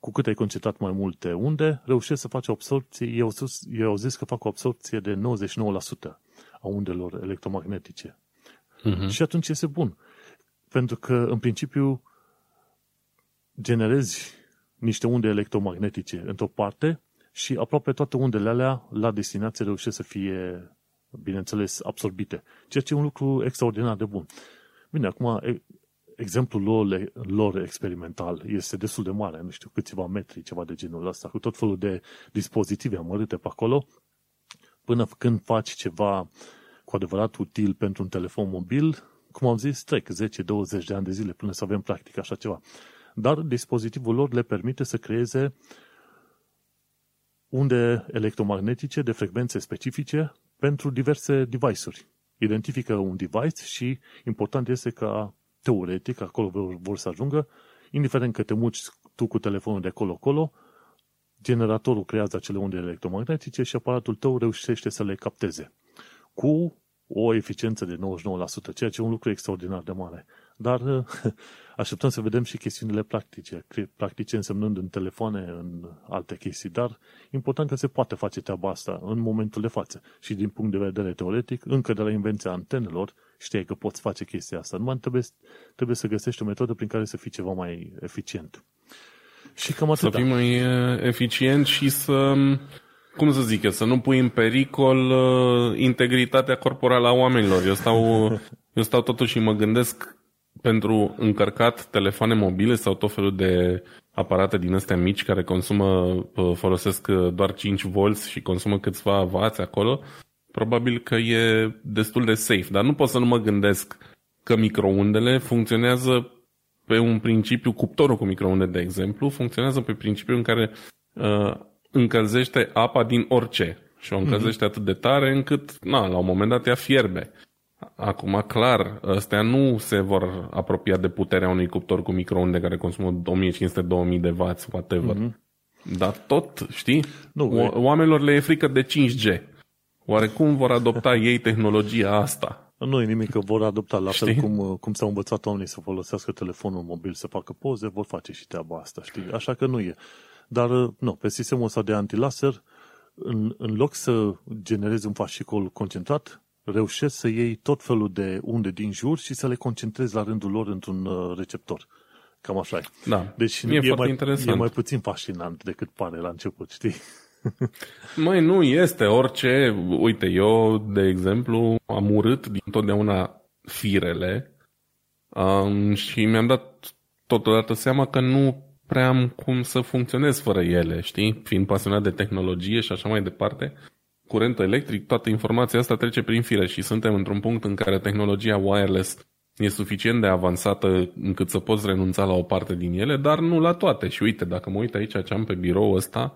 cu cât ai concentrat mai multe unde, reușești să faci o absorpție. Eu, sus, eu au zis că fac o absorpție de 99% a undelor electromagnetice. Uh-huh. Și atunci este bun. Pentru că, în principiu, generezi niște unde electromagnetice într-o parte și aproape toate undele alea la destinație reușesc să fie, bineînțeles, absorbite. Ceea ce e un lucru extraordinar de bun. Bine, acum, exemplul lor, lor experimental este destul de mare, nu știu, câțiva metri, ceva de genul ăsta, cu tot felul de dispozitive amărâte pe acolo, până când faci ceva cu adevărat util pentru un telefon mobil, cum am zis, trec 10-20 de ani de zile până să avem practic așa ceva. Dar dispozitivul lor le permite să creeze unde electromagnetice de frecvențe specifice pentru diverse device-uri. Identifică un device și important este ca teoretic, acolo vor, vor să ajungă, indiferent că te muci tu cu telefonul de acolo-acolo, generatorul creează acele unde electromagnetice și aparatul tău reușește să le capteze. Cu o eficiență de 99%, ceea ce e un lucru extraordinar de mare. Dar așteptăm să vedem și chestiunile practice, practice însemnând în telefoane, în alte chestii, dar important că se poate face treaba asta în momentul de față. Și din punct de vedere teoretic, încă de la invenția antenelor, știi că poți face chestia asta. Numai trebuie, trebuie să găsești o metodă prin care să fii ceva mai eficient. Și cam atât. Să fii mai eficient și să, cum să zic eu, să nu pui în pericol uh, integritatea corporală a oamenilor. Eu stau, eu stau totuși și mă gândesc pentru încărcat telefoane mobile sau tot felul de aparate din astea mici care consumă, folosesc uh, doar 5 volți și consumă câțiva vați acolo, probabil că e destul de safe. Dar nu pot să nu mă gândesc că microundele funcționează pe un principiu, cuptorul cu microunde, de exemplu, funcționează pe principiul în care uh, încălzește apa din orice. și o încălzește mm-hmm. atât de tare încât, na, la un moment dat ea fierbe. Acum, clar, ăstea nu se vor apropia de puterea unui cuptor cu microunde care consumă 1500-2000 de W, whatever. Mm-hmm. Dar tot, știi, nu, o- oamenilor le e frică de 5G. Oare cum vor adopta ei tehnologia asta? Nu e nimic că vor adopta la știi? fel cum, cum s-au învățat oamenii să folosească telefonul mobil să facă poze, vor face și treaba asta, știi? Așa că nu e. Dar, nu, pe sistemul ăsta de antilaser, în, în loc să generezi un fascicol concentrat, reușesc să iei tot felul de unde din jur și să le concentrezi la rândul lor într-un uh, receptor. Cam așa e. Da. Deci e, e, mai, interesant. e mai puțin fascinant decât pare la început, știi? Măi, nu este orice. Uite, eu, de exemplu, am urât din totdeauna firele um, și mi-am dat totodată seama că nu prea am cum să funcționez fără ele, știi? Fiind pasionat de tehnologie și așa mai departe, curentul electric, toată informația asta trece prin fire și suntem într-un punct în care tehnologia wireless e suficient de avansată încât să poți renunța la o parte din ele, dar nu la toate. Și uite, dacă mă uit aici ce am pe birou ăsta,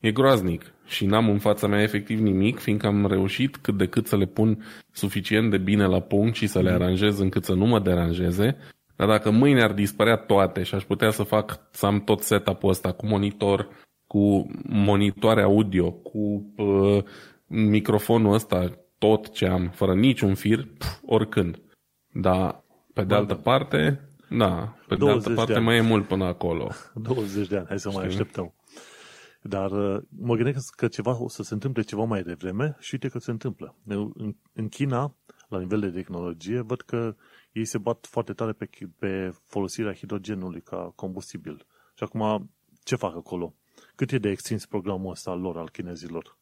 e groaznic și n-am în fața mea efectiv nimic, fiindcă am reușit cât de cât să le pun suficient de bine la punct și să le aranjez încât să nu mă deranjeze. Dar dacă mâine ar dispărea toate și aș putea să fac, să am tot setup-ul ăsta cu monitor, cu monitoare audio, cu uh, microfonul ăsta, tot ce am, fără niciun fir, pf, oricând. Dar, pe de altă parte, da, pe de altă parte de mai e mult până acolo. 20 de ani, hai să Știi? mai așteptăm. Dar uh, mă gândesc că ceva o să se întâmple ceva mai devreme și uite că se întâmplă. În, în China, la nivel de tehnologie, văd că ei se bat foarte tare pe, pe folosirea hidrogenului ca combustibil. Și acum, ce fac acolo? Cât e de extins programul ăsta al lor, al chinezilor?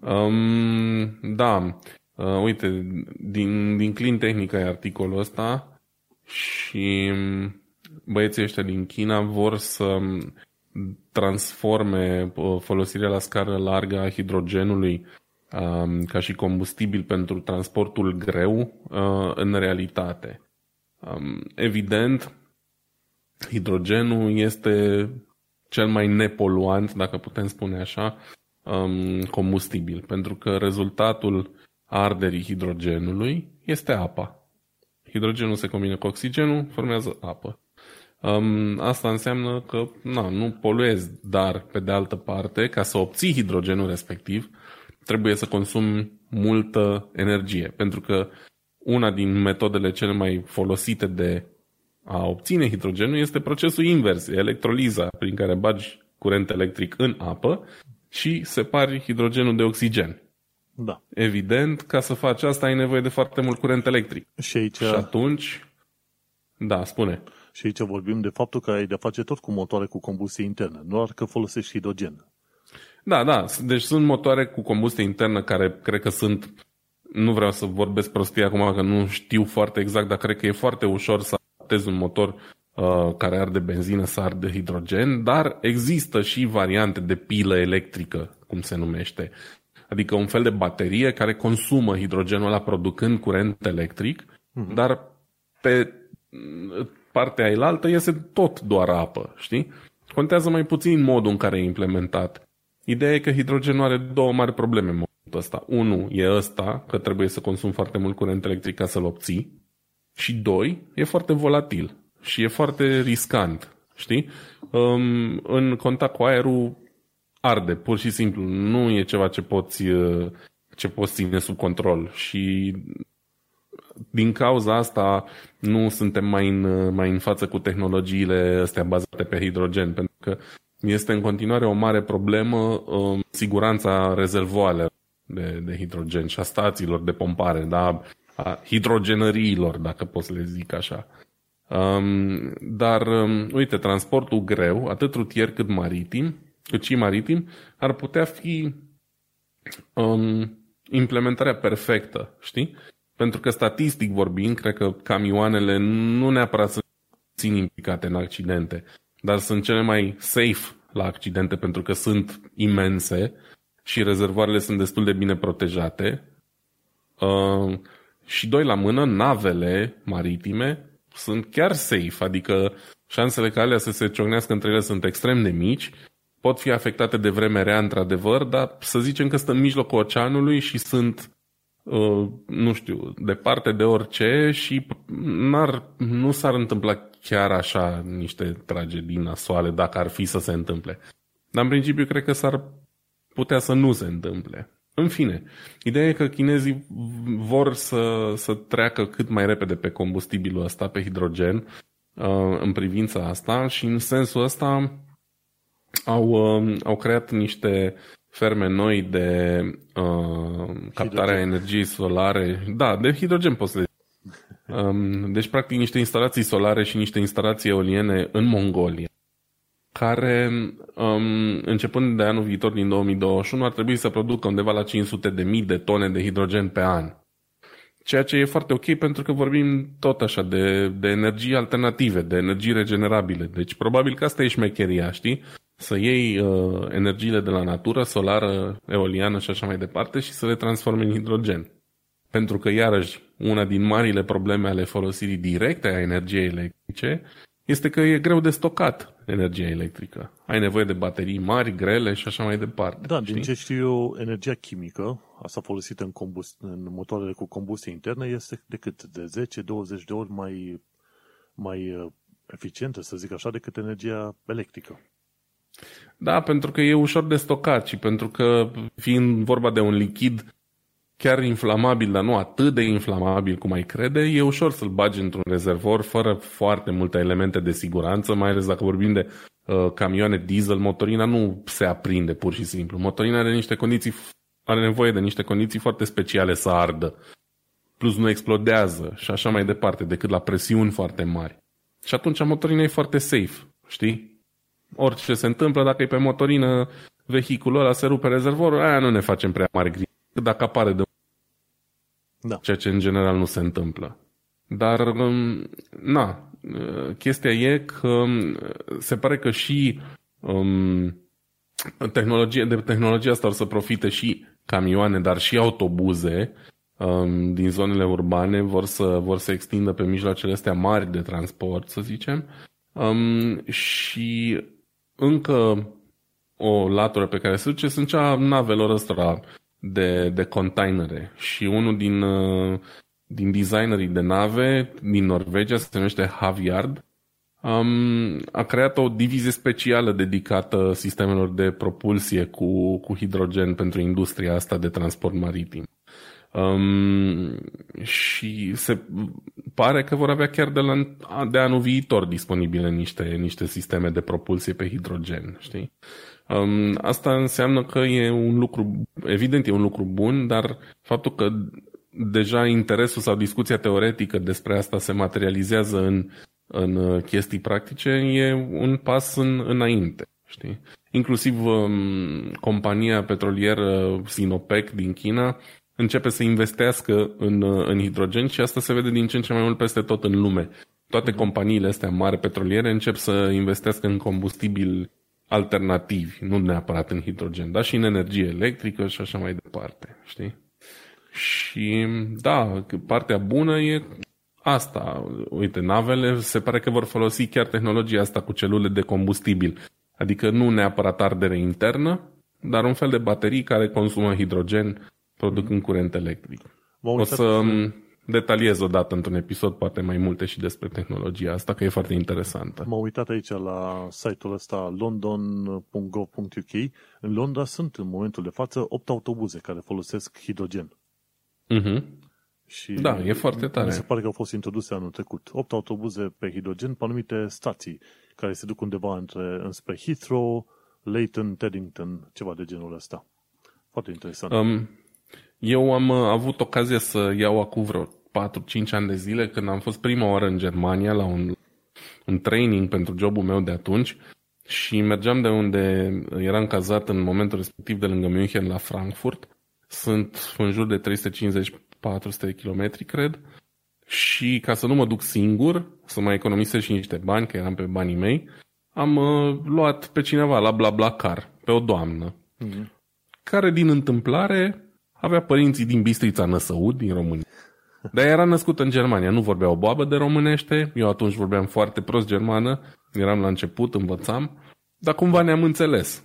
Um, da, uh, uite, din, din Clean Technica e articolul ăsta și um, băieții ăștia din China vor să um, transforme uh, folosirea la scară largă a hidrogenului um, ca și combustibil pentru transportul greu uh, în realitate. Um, evident, hidrogenul este cel mai nepoluant, dacă putem spune așa, um, combustibil, pentru că rezultatul arderii hidrogenului este apa. Hidrogenul se combină cu oxigenul, formează apă. Um, asta înseamnă că na, nu poluezi, dar pe de altă parte, ca să obții hidrogenul respectiv, trebuie să consumi multă energie, pentru că una din metodele cele mai folosite de a obține hidrogenul este procesul invers, electroliza, prin care bagi curent electric în apă și separi hidrogenul de oxigen. Da. Evident, ca să faci asta ai nevoie de foarte mult curent electric. Și aici... Și atunci... Da, spune. Și aici vorbim de faptul că ai de face tot cu motoare cu combustie internă, nu doar că folosești hidrogen. Da, da. Deci sunt motoare cu combustie internă care cred că sunt... Nu vreau să vorbesc prostie acum, că nu știu foarte exact, dar cred că e foarte ușor să adaptezi un motor uh, care arde benzină să arde hidrogen, dar există și variante de pilă electrică, cum se numește. Adică un fel de baterie care consumă hidrogenul ăla producând curent electric, uh-huh. dar pe partea ailaltă iese tot doar apă, știi? Contează mai puțin modul în care e implementat. Ideea e că hidrogenul are două mari probleme în momentul ăsta. Unu e ăsta, că trebuie să consumi foarte mult curent electric ca să-l obții. Și doi, e foarte volatil și e foarte riscant, știi? Um, în contact cu aerul arde, pur și simplu. Nu e ceva ce poți, uh, ce poți ține sub control și din cauza asta nu suntem mai în, mai în față cu tehnologiile astea bazate pe hidrogen, pentru că este în continuare o mare problemă um, siguranța rezervoarelor de, de hidrogen și a stațiilor de pompare, da? A hidrogenăriilor, dacă pot să le zic așa. Um, dar, um, uite, transportul greu, atât rutier cât maritim, cât și maritim, ar putea fi um, implementarea perfectă, știi? Pentru că statistic vorbind, cred că camioanele nu neapărat sunt țin implicate în accidente, dar sunt cele mai safe la accidente pentru că sunt imense și rezervoarele sunt destul de bine protejate. Uh, și doi la mână, navele maritime sunt chiar safe, adică șansele ca alea să se ciocnească între ele sunt extrem de mici. pot fi afectate de vreme rea, într-adevăr, dar să zicem că stă în mijlocul oceanului și sunt, uh, nu știu, departe de orice și n-ar, nu s-ar întâmpla chiar așa niște tragedii nasoale dacă ar fi să se întâmple. Dar în principiu cred că s-ar putea să nu se întâmple. În fine, ideea e că chinezii vor să, să treacă cât mai repede pe combustibilul ăsta, pe hidrogen, uh, în privința asta și în sensul ăsta au, uh, au creat niște ferme noi de uh, captare a energiei solare. Da, de hidrogen poți să um, Deci, practic, niște instalații solare și niște instalații eoliene în Mongolia care, um, începând de anul viitor, din 2021, ar trebui să producă undeva la 500 de mii de tone de hidrogen pe an. Ceea ce e foarte ok pentru că vorbim tot așa de, de energii alternative, de energii regenerabile. Deci probabil că asta e șmecheria, știi? Să iei uh, energiile de la natură, solară, eoliană și așa mai departe și să le transformi în hidrogen. Pentru că, iarăși, una din marile probleme ale folosirii directe a energiei electrice este că e greu de stocat energia electrică. Ai nevoie de baterii mari, grele și așa mai departe. Da, știi? din ce știu eu, energia chimică, asta folosită în, combust- în motoarele cu combustie internă, este de cât? De 10-20 de ori mai, mai uh, eficientă, să zic așa, decât energia electrică. Da, pentru că e ușor de stocat și pentru că, fiind vorba de un lichid chiar inflamabil, dar nu atât de inflamabil cum ai crede, e ușor să-l bagi într-un rezervor fără foarte multe elemente de siguranță, mai ales dacă vorbim de uh, camioane diesel, motorina nu se aprinde pur și simplu. Motorina are niște condiții, are nevoie de niște condiții foarte speciale să ardă. Plus nu explodează și așa mai departe, decât la presiuni foarte mari. Și atunci motorina e foarte safe, știi? Orice se întâmplă, dacă e pe motorină, vehiculul ăla se rupe rezervorul, aia nu ne facem prea mari griji dacă apare de da. ceea ce în general nu se întâmplă. Dar, um, na, chestia e că um, se pare că și um, tehnologie, de tehnologia asta o să profite și camioane, dar și autobuze um, din zonele urbane vor să, vor să extindă pe mijloacele astea mari de transport, să zicem. Um, și încă o latură pe care se duce sunt cea navelor ăstora de, de containere și unul din, uh, din designerii de nave din Norvegia, se numește Havyard, um, a creat o divizie specială dedicată sistemelor de propulsie cu, cu hidrogen pentru industria asta de transport maritim. Um, și se pare că vor avea chiar de, la, de anul viitor disponibile niște, niște sisteme de propulsie pe hidrogen, știi? Um, asta înseamnă că e un lucru, evident e un lucru bun, dar faptul că deja interesul sau discuția teoretică despre asta se materializează în, în chestii practice e un pas în, înainte. Știi? Inclusiv um, compania petrolieră Sinopec din China începe să investească în, în hidrogen și asta se vede din ce în ce mai mult peste tot în lume. Toate companiile astea mari petroliere încep să investească în combustibil alternativi, nu neapărat în hidrogen, dar și în energie electrică și așa mai departe, știi? Și da, partea bună e asta. Uite, navele se pare că vor folosi chiar tehnologia asta cu celule de combustibil. Adică nu neapărat ardere internă, dar un fel de baterii care consumă hidrogen producând curent electric. O să detaliez odată într-un episod poate mai multe și despre tehnologia asta, că e foarte interesantă. M-am uitat aici la site-ul ăsta london.gov.uk. În Londra sunt în momentul de față 8 autobuze care folosesc hidrogen. Uh-huh. Și da, e foarte tare. Mi se pare că au fost introduse anul trecut. 8 autobuze pe hidrogen pe anumite stații care se duc undeva între, înspre Heathrow, Leighton, Teddington, ceva de genul ăsta. Foarte interesant. Um, eu am uh, avut ocazia să iau acum vreo 4-5 ani de zile, când am fost prima oară în Germania la un, un training pentru jobul meu de atunci și mergeam de unde eram cazat în momentul respectiv de lângă München la Frankfurt. Sunt în jur de 350-400 de kilometri, cred. Și ca să nu mă duc singur, să mai economisesc și niște bani, că eram pe banii mei, am uh, luat pe cineva la BlaBlaCar, pe o doamnă, mm-hmm. care din întâmplare avea părinții din Bistrița Năsăud, din România. Dar era născut în Germania, nu vorbea o boabă de românește, eu atunci vorbeam foarte prost germană, eram la început, învățam, dar cumva ne-am înțeles.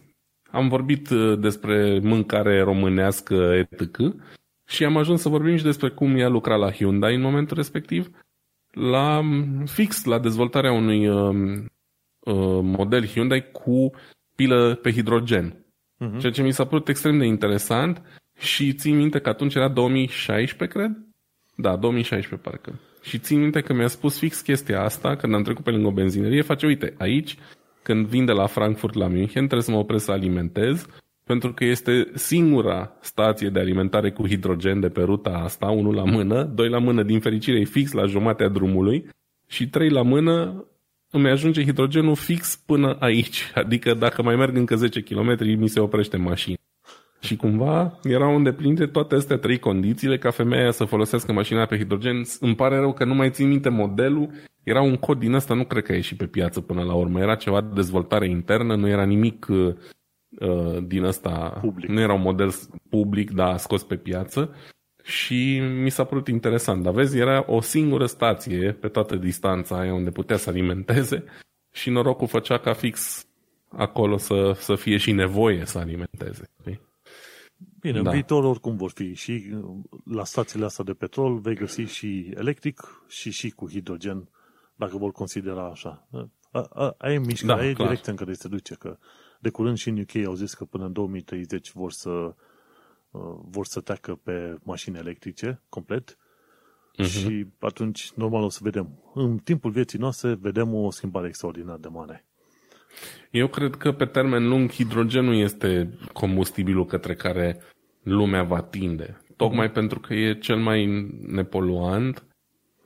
am vorbit uh, despre mâncare românească etc. și am ajuns să vorbim și despre cum ea lucra la Hyundai în momentul respectiv, la fix la dezvoltarea unui uh, uh, model Hyundai cu pilă pe hidrogen. Uh-huh. Ceea ce mi s-a părut extrem de interesant și țin minte că atunci era 2016, cred? Da, 2016 parcă. Și țin minte că mi-a spus fix chestia asta când am trecut pe lângă o benzinărie. Face, uite, aici, când vin de la Frankfurt la München, trebuie să mă opresc să alimentez, pentru că este singura stație de alimentare cu hidrogen de pe ruta asta, unul la mână, doi la mână, din fericire, e fix la jumatea drumului și trei la mână îmi ajunge hidrogenul fix până aici. Adică dacă mai merg încă 10 km, mi se oprește mașina. Și cumva erau îndeplinite toate astea trei condițiile ca femeia să folosească mașina pe hidrogen. Îmi pare rău că nu mai țin minte modelul. Era un cod din ăsta, nu cred că a ieșit pe piață până la urmă. Era ceva de dezvoltare internă, nu era nimic uh, uh din ăsta. Public. Nu era un model public, dar scos pe piață. Și mi s-a părut interesant. Dar vezi, era o singură stație pe toată distanța aia unde putea să alimenteze și norocul făcea ca fix acolo să, să fie și nevoie să alimenteze. Bine, da. în viitor oricum vor fi și uh, la stațiile astea de petrol vei găsi și electric și și cu hidrogen, dacă vor considera așa. Aia e mișcarea, da, aia e direcția în care se duce, că de curând și în UK au zis că până în 2030 vor să uh, vor să treacă pe mașini electrice complet uh-huh. și atunci normal o să vedem. În timpul vieții noastre vedem o schimbare extraordinar de mare. Eu cred că pe termen lung hidrogenul este combustibilul către care lumea va tinde. Tocmai mm. pentru că e cel mai nepoluant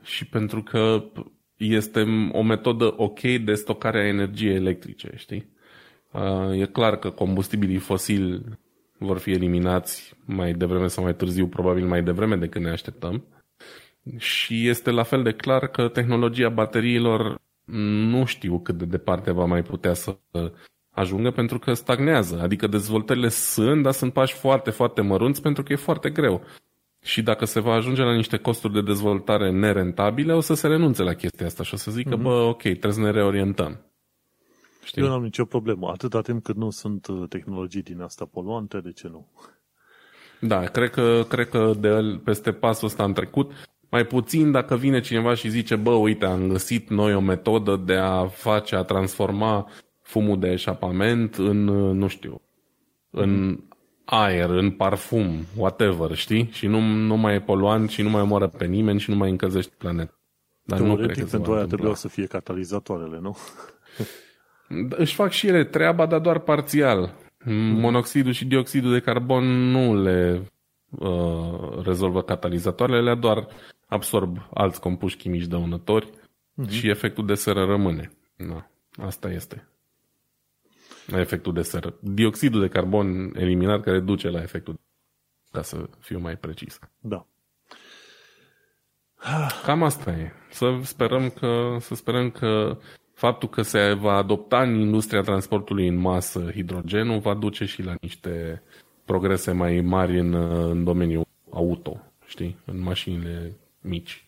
și pentru că este o metodă ok de stocare a energiei electrice, știi? E clar că combustibilii fosili vor fi eliminați mai devreme sau mai târziu, probabil mai devreme decât ne așteptăm. Și este la fel de clar că tehnologia bateriilor nu știu cât de departe va mai putea să ajungă pentru că stagnează. Adică dezvoltările sunt, dar sunt pași foarte, foarte mărunți pentru că e foarte greu. Și dacă se va ajunge la niște costuri de dezvoltare nerentabile, o să se renunțe la chestia asta și o să zică, mm-hmm. bă, ok, trebuie să ne reorientăm. Știi? Eu nu am nicio problemă. Atâta timp cât nu sunt uh, tehnologii din asta poluante, de ce nu? Da, cred că, cred că de el, peste pasul ăsta am trecut. Mai puțin dacă vine cineva și zice, bă, uite, am găsit noi o metodă de a face, a transforma fumul de eșapament în, nu știu, în aer, în parfum, whatever, știi? Și nu, nu mai e poluant și nu mai omoară pe nimeni și nu mai încălzești planeta. Dar Teoretic, nu cred că pentru aia trebuia să fie catalizatoarele, nu? Își fac și ele treaba, dar doar parțial. Monoxidul și dioxidul de carbon nu le uh, rezolvă catalizatoarele, doar absorb alți compuși chimici dăunători uh-huh. și efectul de seră rămâne. Da, asta este. Efectul de seră. Dioxidul de carbon eliminat care duce la efectul ca să fiu mai precis. Da. Cam asta e. Să sperăm că, să sperăm că faptul că se va adopta în industria transportului în masă hidrogenul va duce și la niște progrese mai mari în, în domeniul auto, știi, în mașinile mici.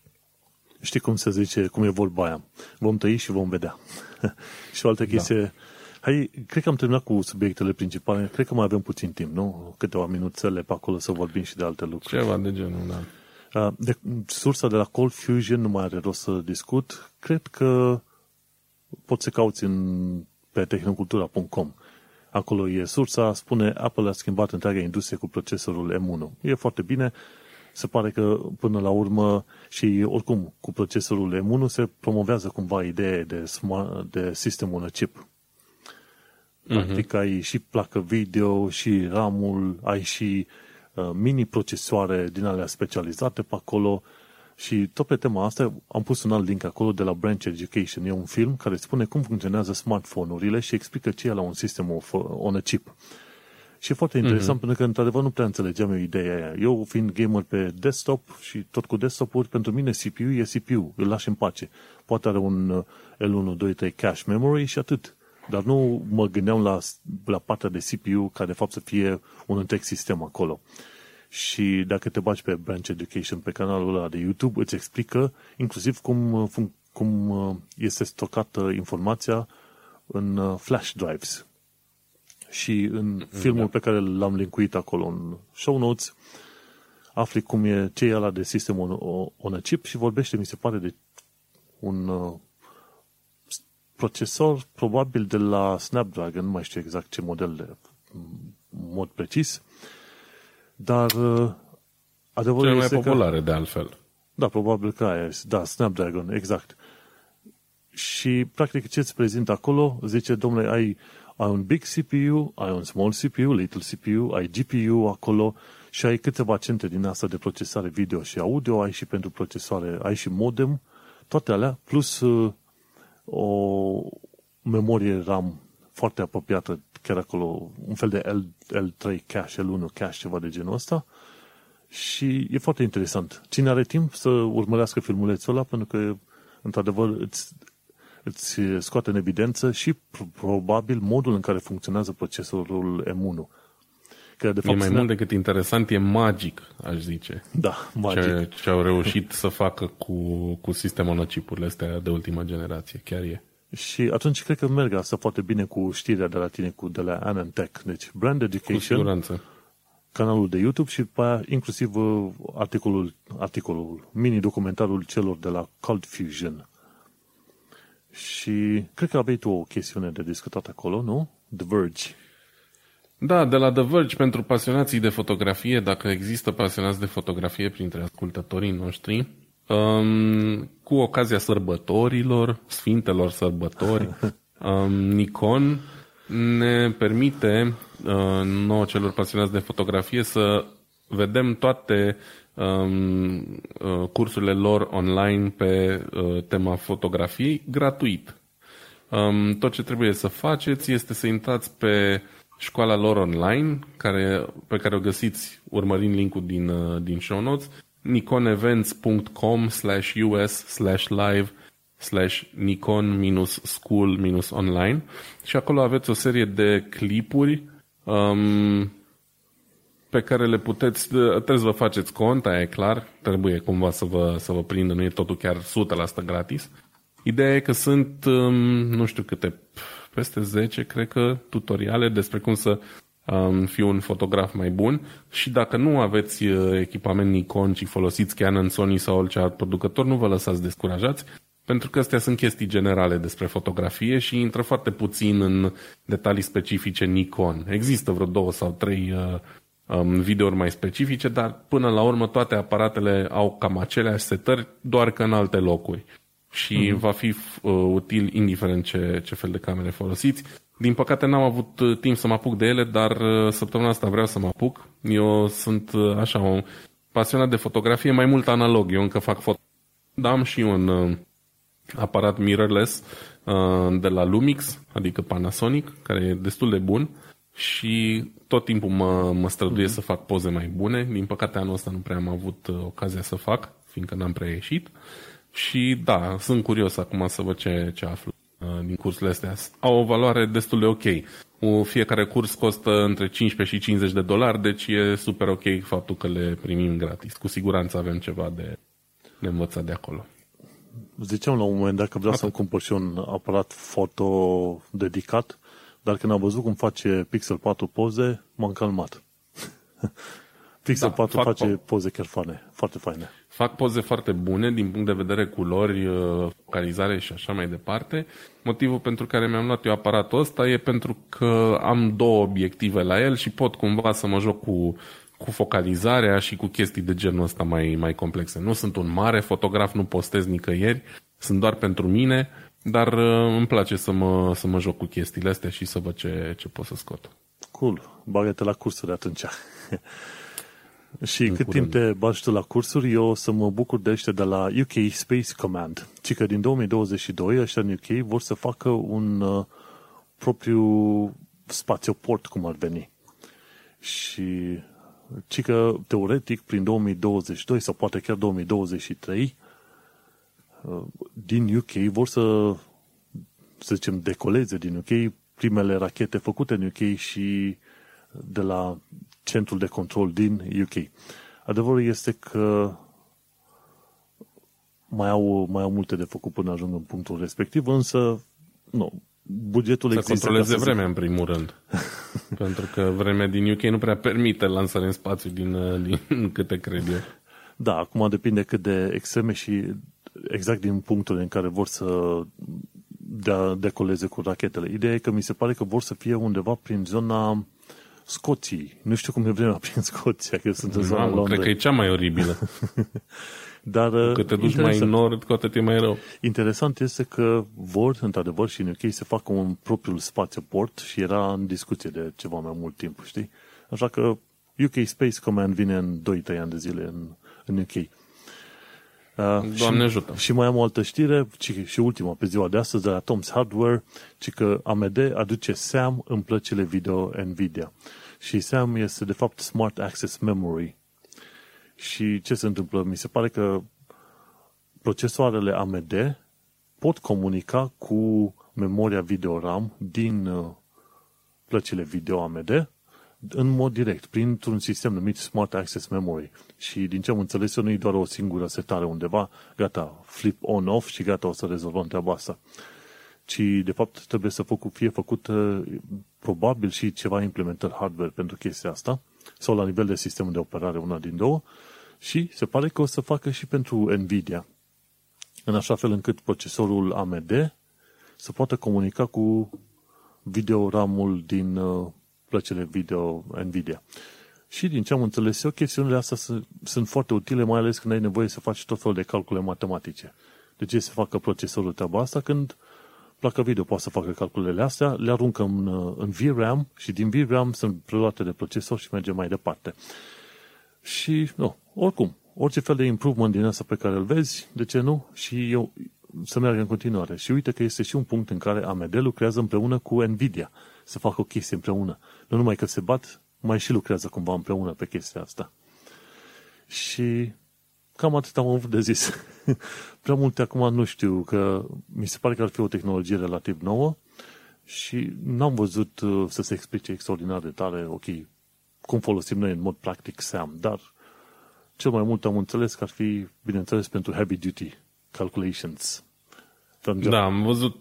Știi cum se zice, cum e vorba aia? Vom tăi și vom vedea. și o altă da. chestie, da. Hai, cred că am terminat cu subiectele principale, cred că mai avem puțin timp, nu? Câteva minuțele pe acolo să vorbim și de alte lucruri. Ceva de genul, da. De, sursa de la Cold Fusion nu mai are rost să discut. Cred că poți să cauți în, pe tehnocultura.com. Acolo e sursa, spune Apple a schimbat întreaga industrie cu procesorul M1. E foarte bine, se pare că până la urmă și oricum cu procesorul M1 se promovează cumva ideea de, smart, de sistemul on chip. Mhm. Practic uh-huh. ai și placă video și RAM-ul, ai și uh, mini procesoare din alea specializate pe acolo și tot pe tema asta am pus un alt link acolo de la Branch Education. E un film care spune cum funcționează smartphone-urile și explică ce e la un sistem on a chip. Și e foarte interesant mm-hmm. pentru că, într-adevăr, nu prea înțelegeam eu ideea aia. Eu, fiind gamer pe desktop și tot cu desktop-uri, pentru mine CPU e CPU, îl lași în pace. Poate are un uh, L1, 2, 3 cache memory și atât. Dar nu mă gândeam la, la partea de CPU ca de fapt să fie un întreg sistem acolo. Și dacă te bagi pe Branch Education, pe canalul ăla de YouTube, îți explică inclusiv cum, uh, cum uh, este stocată informația în flash drives Și în filmul pe care l-am linkuit acolo în show notes, afli cum e ce e ăla de sistem on, on a chip și vorbește, mi se pare, de un uh, procesor probabil de la Snapdragon, nu mai știu exact ce model de mod precis, dar uh, adevărul Cele mai este populare, că, de altfel. Da, probabil că aia este. Da, Snapdragon, exact. Și, practic, ce îți prezint acolo, zice, domnule, ai, ai un big CPU, ai un small CPU, little CPU, ai GPU acolo și ai câteva centre din asta de procesare video și audio, ai și pentru procesoare, ai și modem, toate alea, plus uh, o memorie RAM foarte apropiată, chiar acolo, un fel de L, L3 cache, L1 cache, ceva de genul ăsta. Și e foarte interesant. Cine are timp să urmărească filmulețul ăla, pentru că, într-adevăr, îți, îți scoate în evidență și probabil modul în care funcționează procesorul M1. Că, de fapt, e mai mult decât interesant, e magic, aș zice. Da, magic. Ce, ce au reușit să facă cu, cu sistemul nocipurile astea de ultima generație, chiar e. Și atunci cred că merg asta foarte bine cu știrea de la tine, cu de la Anantech. Deci, Brand Education, cu siguranță. canalul de YouTube și după aia inclusiv uh, articolul, articolul, mini-documentarul celor de la Cold Fusion. Și cred că aveai tu o chestiune de discutat acolo, nu? The Verge. Da, de la The Verge pentru pasionații de fotografie, dacă există pasionați de fotografie printre ascultătorii noștri, um, cu ocazia sărbătorilor, sfintelor sărbători, um, Nikon ne permite uh, nouă celor pasionați de fotografie să vedem toate um, uh, cursurile lor online pe uh, tema fotografiei gratuit. Um, tot ce trebuie să faceți este să intrați pe școala lor online, care, pe care o găsiți urmărind linkul din, uh, din show notes, nikonevents.com slash us slash live slash nikon-school-online și acolo aveți o serie de clipuri um, pe care le puteți, trebuie să vă faceți cont, aia e clar, trebuie cumva să vă, să vă prindă, nu e totul chiar 100% gratis. Ideea e că sunt, um, nu știu câte, peste 10, cred că, tutoriale despre cum să um, fi un fotograf mai bun și dacă nu aveți uh, echipament Nikon, ci folosiți Canon, Sony sau orice alt producător, nu vă lăsați descurajați, pentru că astea sunt chestii generale despre fotografie și intră foarte puțin în detalii specifice Nikon. Există vreo două sau trei uh, um, videouri mai specifice, dar până la urmă toate aparatele au cam aceleași setări, doar că în alte locuri. Și mm-hmm. va fi uh, util indiferent ce, ce fel de camere folosiți. Din păcate n-am avut uh, timp să mă apuc de ele, dar uh, săptămâna asta vreau să mă apuc. Eu sunt uh, așa un pasionat de fotografie, mai mult analog. Eu încă fac foto. Dar am și un uh, aparat mirrorless uh, de la Lumix, adică Panasonic, care e destul de bun și tot timpul mă, mă străduie mm-hmm. să fac poze mai bune. Din păcate anul ăsta nu prea am avut uh, ocazia să fac, fiindcă n-am prea ieșit. Și da, sunt curios acum să văd ce, ce aflu uh, din cursurile astea. Au o valoare destul de ok. Fiecare curs costă între 15 și 50 de dolari, deci e super ok faptul că le primim gratis. Cu siguranță avem ceva de, de învățat de acolo. Ziceam la un moment dat că vreau Atât. să-mi cumpăr și un aparat foto dedicat dar când am văzut cum face Pixel 4 poze, m-am calmat. Pixel da, 4 face po- poze chiar faine, foarte faine. Fac poze foarte bune din punct de vedere culori, uh, focalizare și așa mai departe. Motivul pentru care mi-am luat eu aparatul ăsta e pentru că am două obiective la el și pot cumva să mă joc cu, cu focalizarea și cu chestii de genul ăsta mai, mai complexe. Nu sunt un mare fotograf, nu postez nicăieri, sunt doar pentru mine, dar uh, îmi place să mă, să mă joc cu chestiile astea și să văd ce, ce pot să scot. Cool. Bagă-te la cursuri atunci. și în cât curând. timp te bagi tu la cursuri, eu o să mă bucur de ăștia de la UK Space Command. Ci că din 2022 ăștia în UK vor să facă un uh, propriu spațioport, cum ar veni. Și ci că teoretic prin 2022 sau poate chiar 2023 Uh, din UK vor să, să zicem, decoleze din UK primele rachete făcute în UK și de la centrul de control din UK. Adevărul este că mai au, mai au multe de făcut până ajung în punctul respectiv, însă nu, bugetul să există. controleze ca să vremea, în primul rând. Pentru că vremea din UK nu prea permite lansare în spațiu din, uh, din câte cred eu. Da, acum depinde cât de extreme și exact din punctul în care vor să dea, decoleze cu rachetele. Ideea e că mi se pare că vor să fie undeva prin zona Scoției. Nu știu cum e vremea prin Scoția, că sunt în zona Mamă, Londra. cred că e cea mai oribilă. Dar, uh, Cât te duci mai în nord, cu atât e mai rău. Interesant este că vor, într-adevăr, și în UK să facă un propriul spațiu port și era în discuție de ceva mai mult timp, știi? Așa că UK Space Command vine în 2-3 ani de zile în, în UK. Uh, Doamne și, ajută. Și mai am o altă știre, ci, și ultima pe ziua de astăzi, de la Tom's Hardware, ci că AMD aduce SAM în plăcile video NVIDIA. Și SAM este, de fapt, Smart Access Memory. Și ce se întâmplă? Mi se pare că procesoarele AMD pot comunica cu memoria video RAM din uh, plăcile video AMD în mod direct, printr-un sistem numit Smart Access Memory. Și din ce am înțeles eu, nu e doar o singură setare undeva, gata, flip on-off și gata, o să rezolvăm treaba asta. Ci, de fapt, trebuie să fie făcut uh, probabil și ceva implementări hardware pentru chestia asta, sau la nivel de sistem de operare, una din două, și se pare că o să facă și pentru Nvidia, în așa fel încât procesorul AMD să poată comunica cu videoramul din uh, plăcile video Nvidia. Și din ce am înțeles eu, chestiunile astea sunt, sunt foarte utile, mai ales când ai nevoie să faci tot felul de calcule matematice. De ce să facă procesorul treaba asta când placa video poate să facă calculele astea, le aruncă în, în VRAM și din VRAM sunt preluate de procesor și merge mai departe. Și, nu, oricum, orice fel de improvement din asta pe care îl vezi, de ce nu? Și eu să meargă în continuare. Și uite că este și un punct în care AMD lucrează împreună cu Nvidia să facă o chestie împreună. Nu numai că se bat, mai și lucrează cumva împreună pe chestia asta. Și cam atât am avut de zis. Prea multe acum nu știu, că mi se pare că ar fi o tehnologie relativ nouă și n-am văzut uh, să se explice extraordinar de tare, ok, cum folosim noi în mod practic SAM, dar cel mai mult am înțeles că ar fi, bineînțeles, pentru heavy duty calculations. Da, am văzut,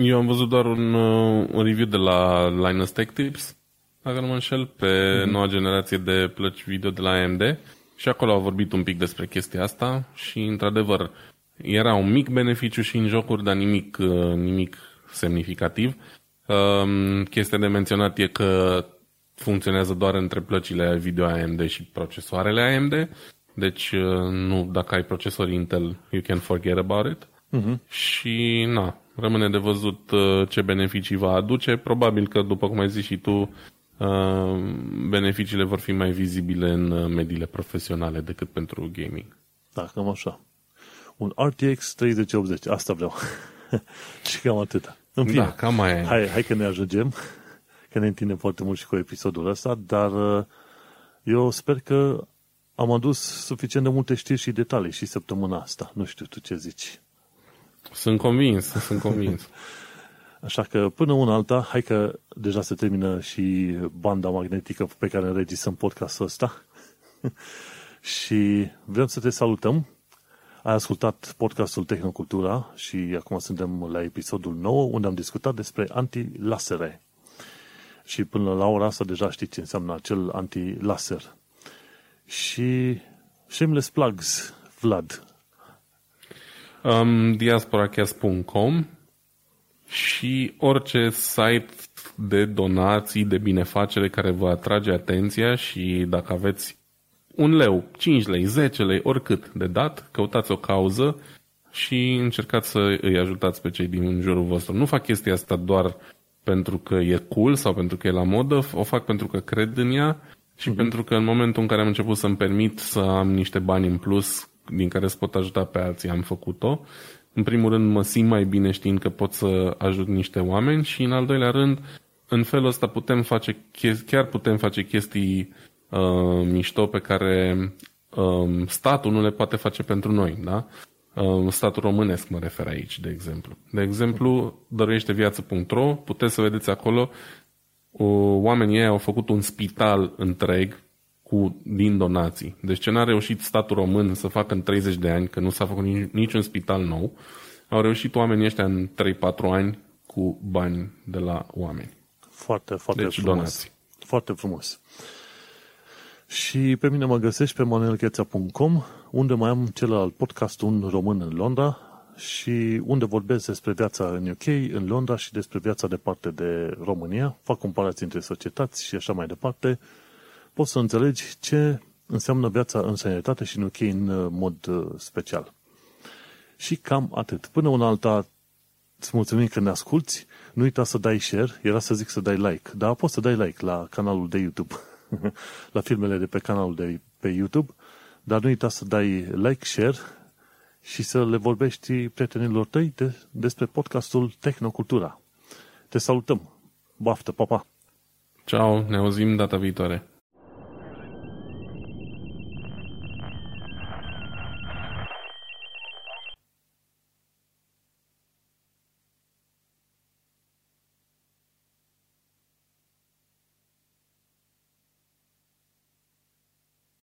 eu am văzut doar un, uh, un review de la Linus Tech Tips, dacă nu mă înșel, pe mm-hmm. noua generație de plăci video de la AMD și acolo au vorbit un pic despre chestia asta și, într-adevăr, era un mic beneficiu și în jocuri, dar nimic, uh, nimic semnificativ. Um, chestia de menționat e că funcționează doar între plăcile video AMD și procesoarele AMD, deci uh, nu, dacă ai procesor Intel, you can forget about it. Uh-huh. Și na, rămâne de văzut uh, ce beneficii va aduce. Probabil că, după cum ai zis și tu, uh, beneficiile vor fi mai vizibile în mediile profesionale decât pentru gaming. Da, cam așa. Un RTX 3080, asta vreau. și cam atâta. În fine, da, cam mai hai, hai că ne ajungem, că ne întindem foarte mult și cu episodul ăsta, dar eu sper că am adus suficient de multe știri și detalii și săptămâna asta. Nu știu tu ce zici. Sunt convins, sunt convins. Așa că până una alta, hai că deja se termină și banda magnetică pe care înregistrăm podcastul ăsta. și vrem să te salutăm. Ai ascultat podcastul Tehnocultura și acum suntem la episodul 9 unde am discutat despre anti-lasere. Și până la ora asta deja știi ce înseamnă acel anti-laser. Și shameless plugs, Vlad. Um, diasporacast.com și orice site de donații, de binefacere care vă atrage atenția și dacă aveți un leu, 5 lei, 10 lei, oricât de dat, căutați o cauză și încercați să îi ajutați pe cei din jurul vostru. Nu fac chestia asta doar pentru că e cool sau pentru că e la modă, o fac pentru că cred în ea și uh-huh. pentru că în momentul în care am început să-mi permit să am niște bani în plus din care să pot ajuta pe alții, am făcut-o. În primul rând mă simt mai bine știind că pot să ajut niște oameni și în al doilea rând, în felul ăsta putem face, chiar putem face chestii uh, mișto pe care uh, statul nu le poate face pentru noi, da? Uh, statul românesc mă refer aici, de exemplu. De exemplu, dăruieșteviață.ro, puteți să vedeți acolo, uh, oamenii ei au făcut un spital întreg cu, din donații. Deci ce n-a reușit statul român să facă în 30 de ani, că nu s-a făcut niciun spital nou, au reușit oamenii ăștia în 3-4 ani cu bani de la oameni. Foarte, foarte Deci frumos. donații. Foarte frumos. Și pe mine mă găsești pe manuelcheța.com, unde mai am celălalt podcast, un român în Londra, și unde vorbesc despre viața în UK, în Londra și despre viața departe de România. Fac comparații între societăți și așa mai departe. Poți să înțelegi ce înseamnă viața în sănătate și în UK în uh, mod uh, special. Și cam atât. Până una alta, îți mulțumim că ne asculti. Nu uita să dai share. Era să zic să dai like. Dar poți să dai like la canalul de YouTube. la filmele de pe canalul de pe YouTube. Dar nu uita să dai like, share și să le vorbești prietenilor tăi de, despre podcastul Tehnocultura. Te salutăm! Baftă, papa! Ciao, ne auzim data viitoare.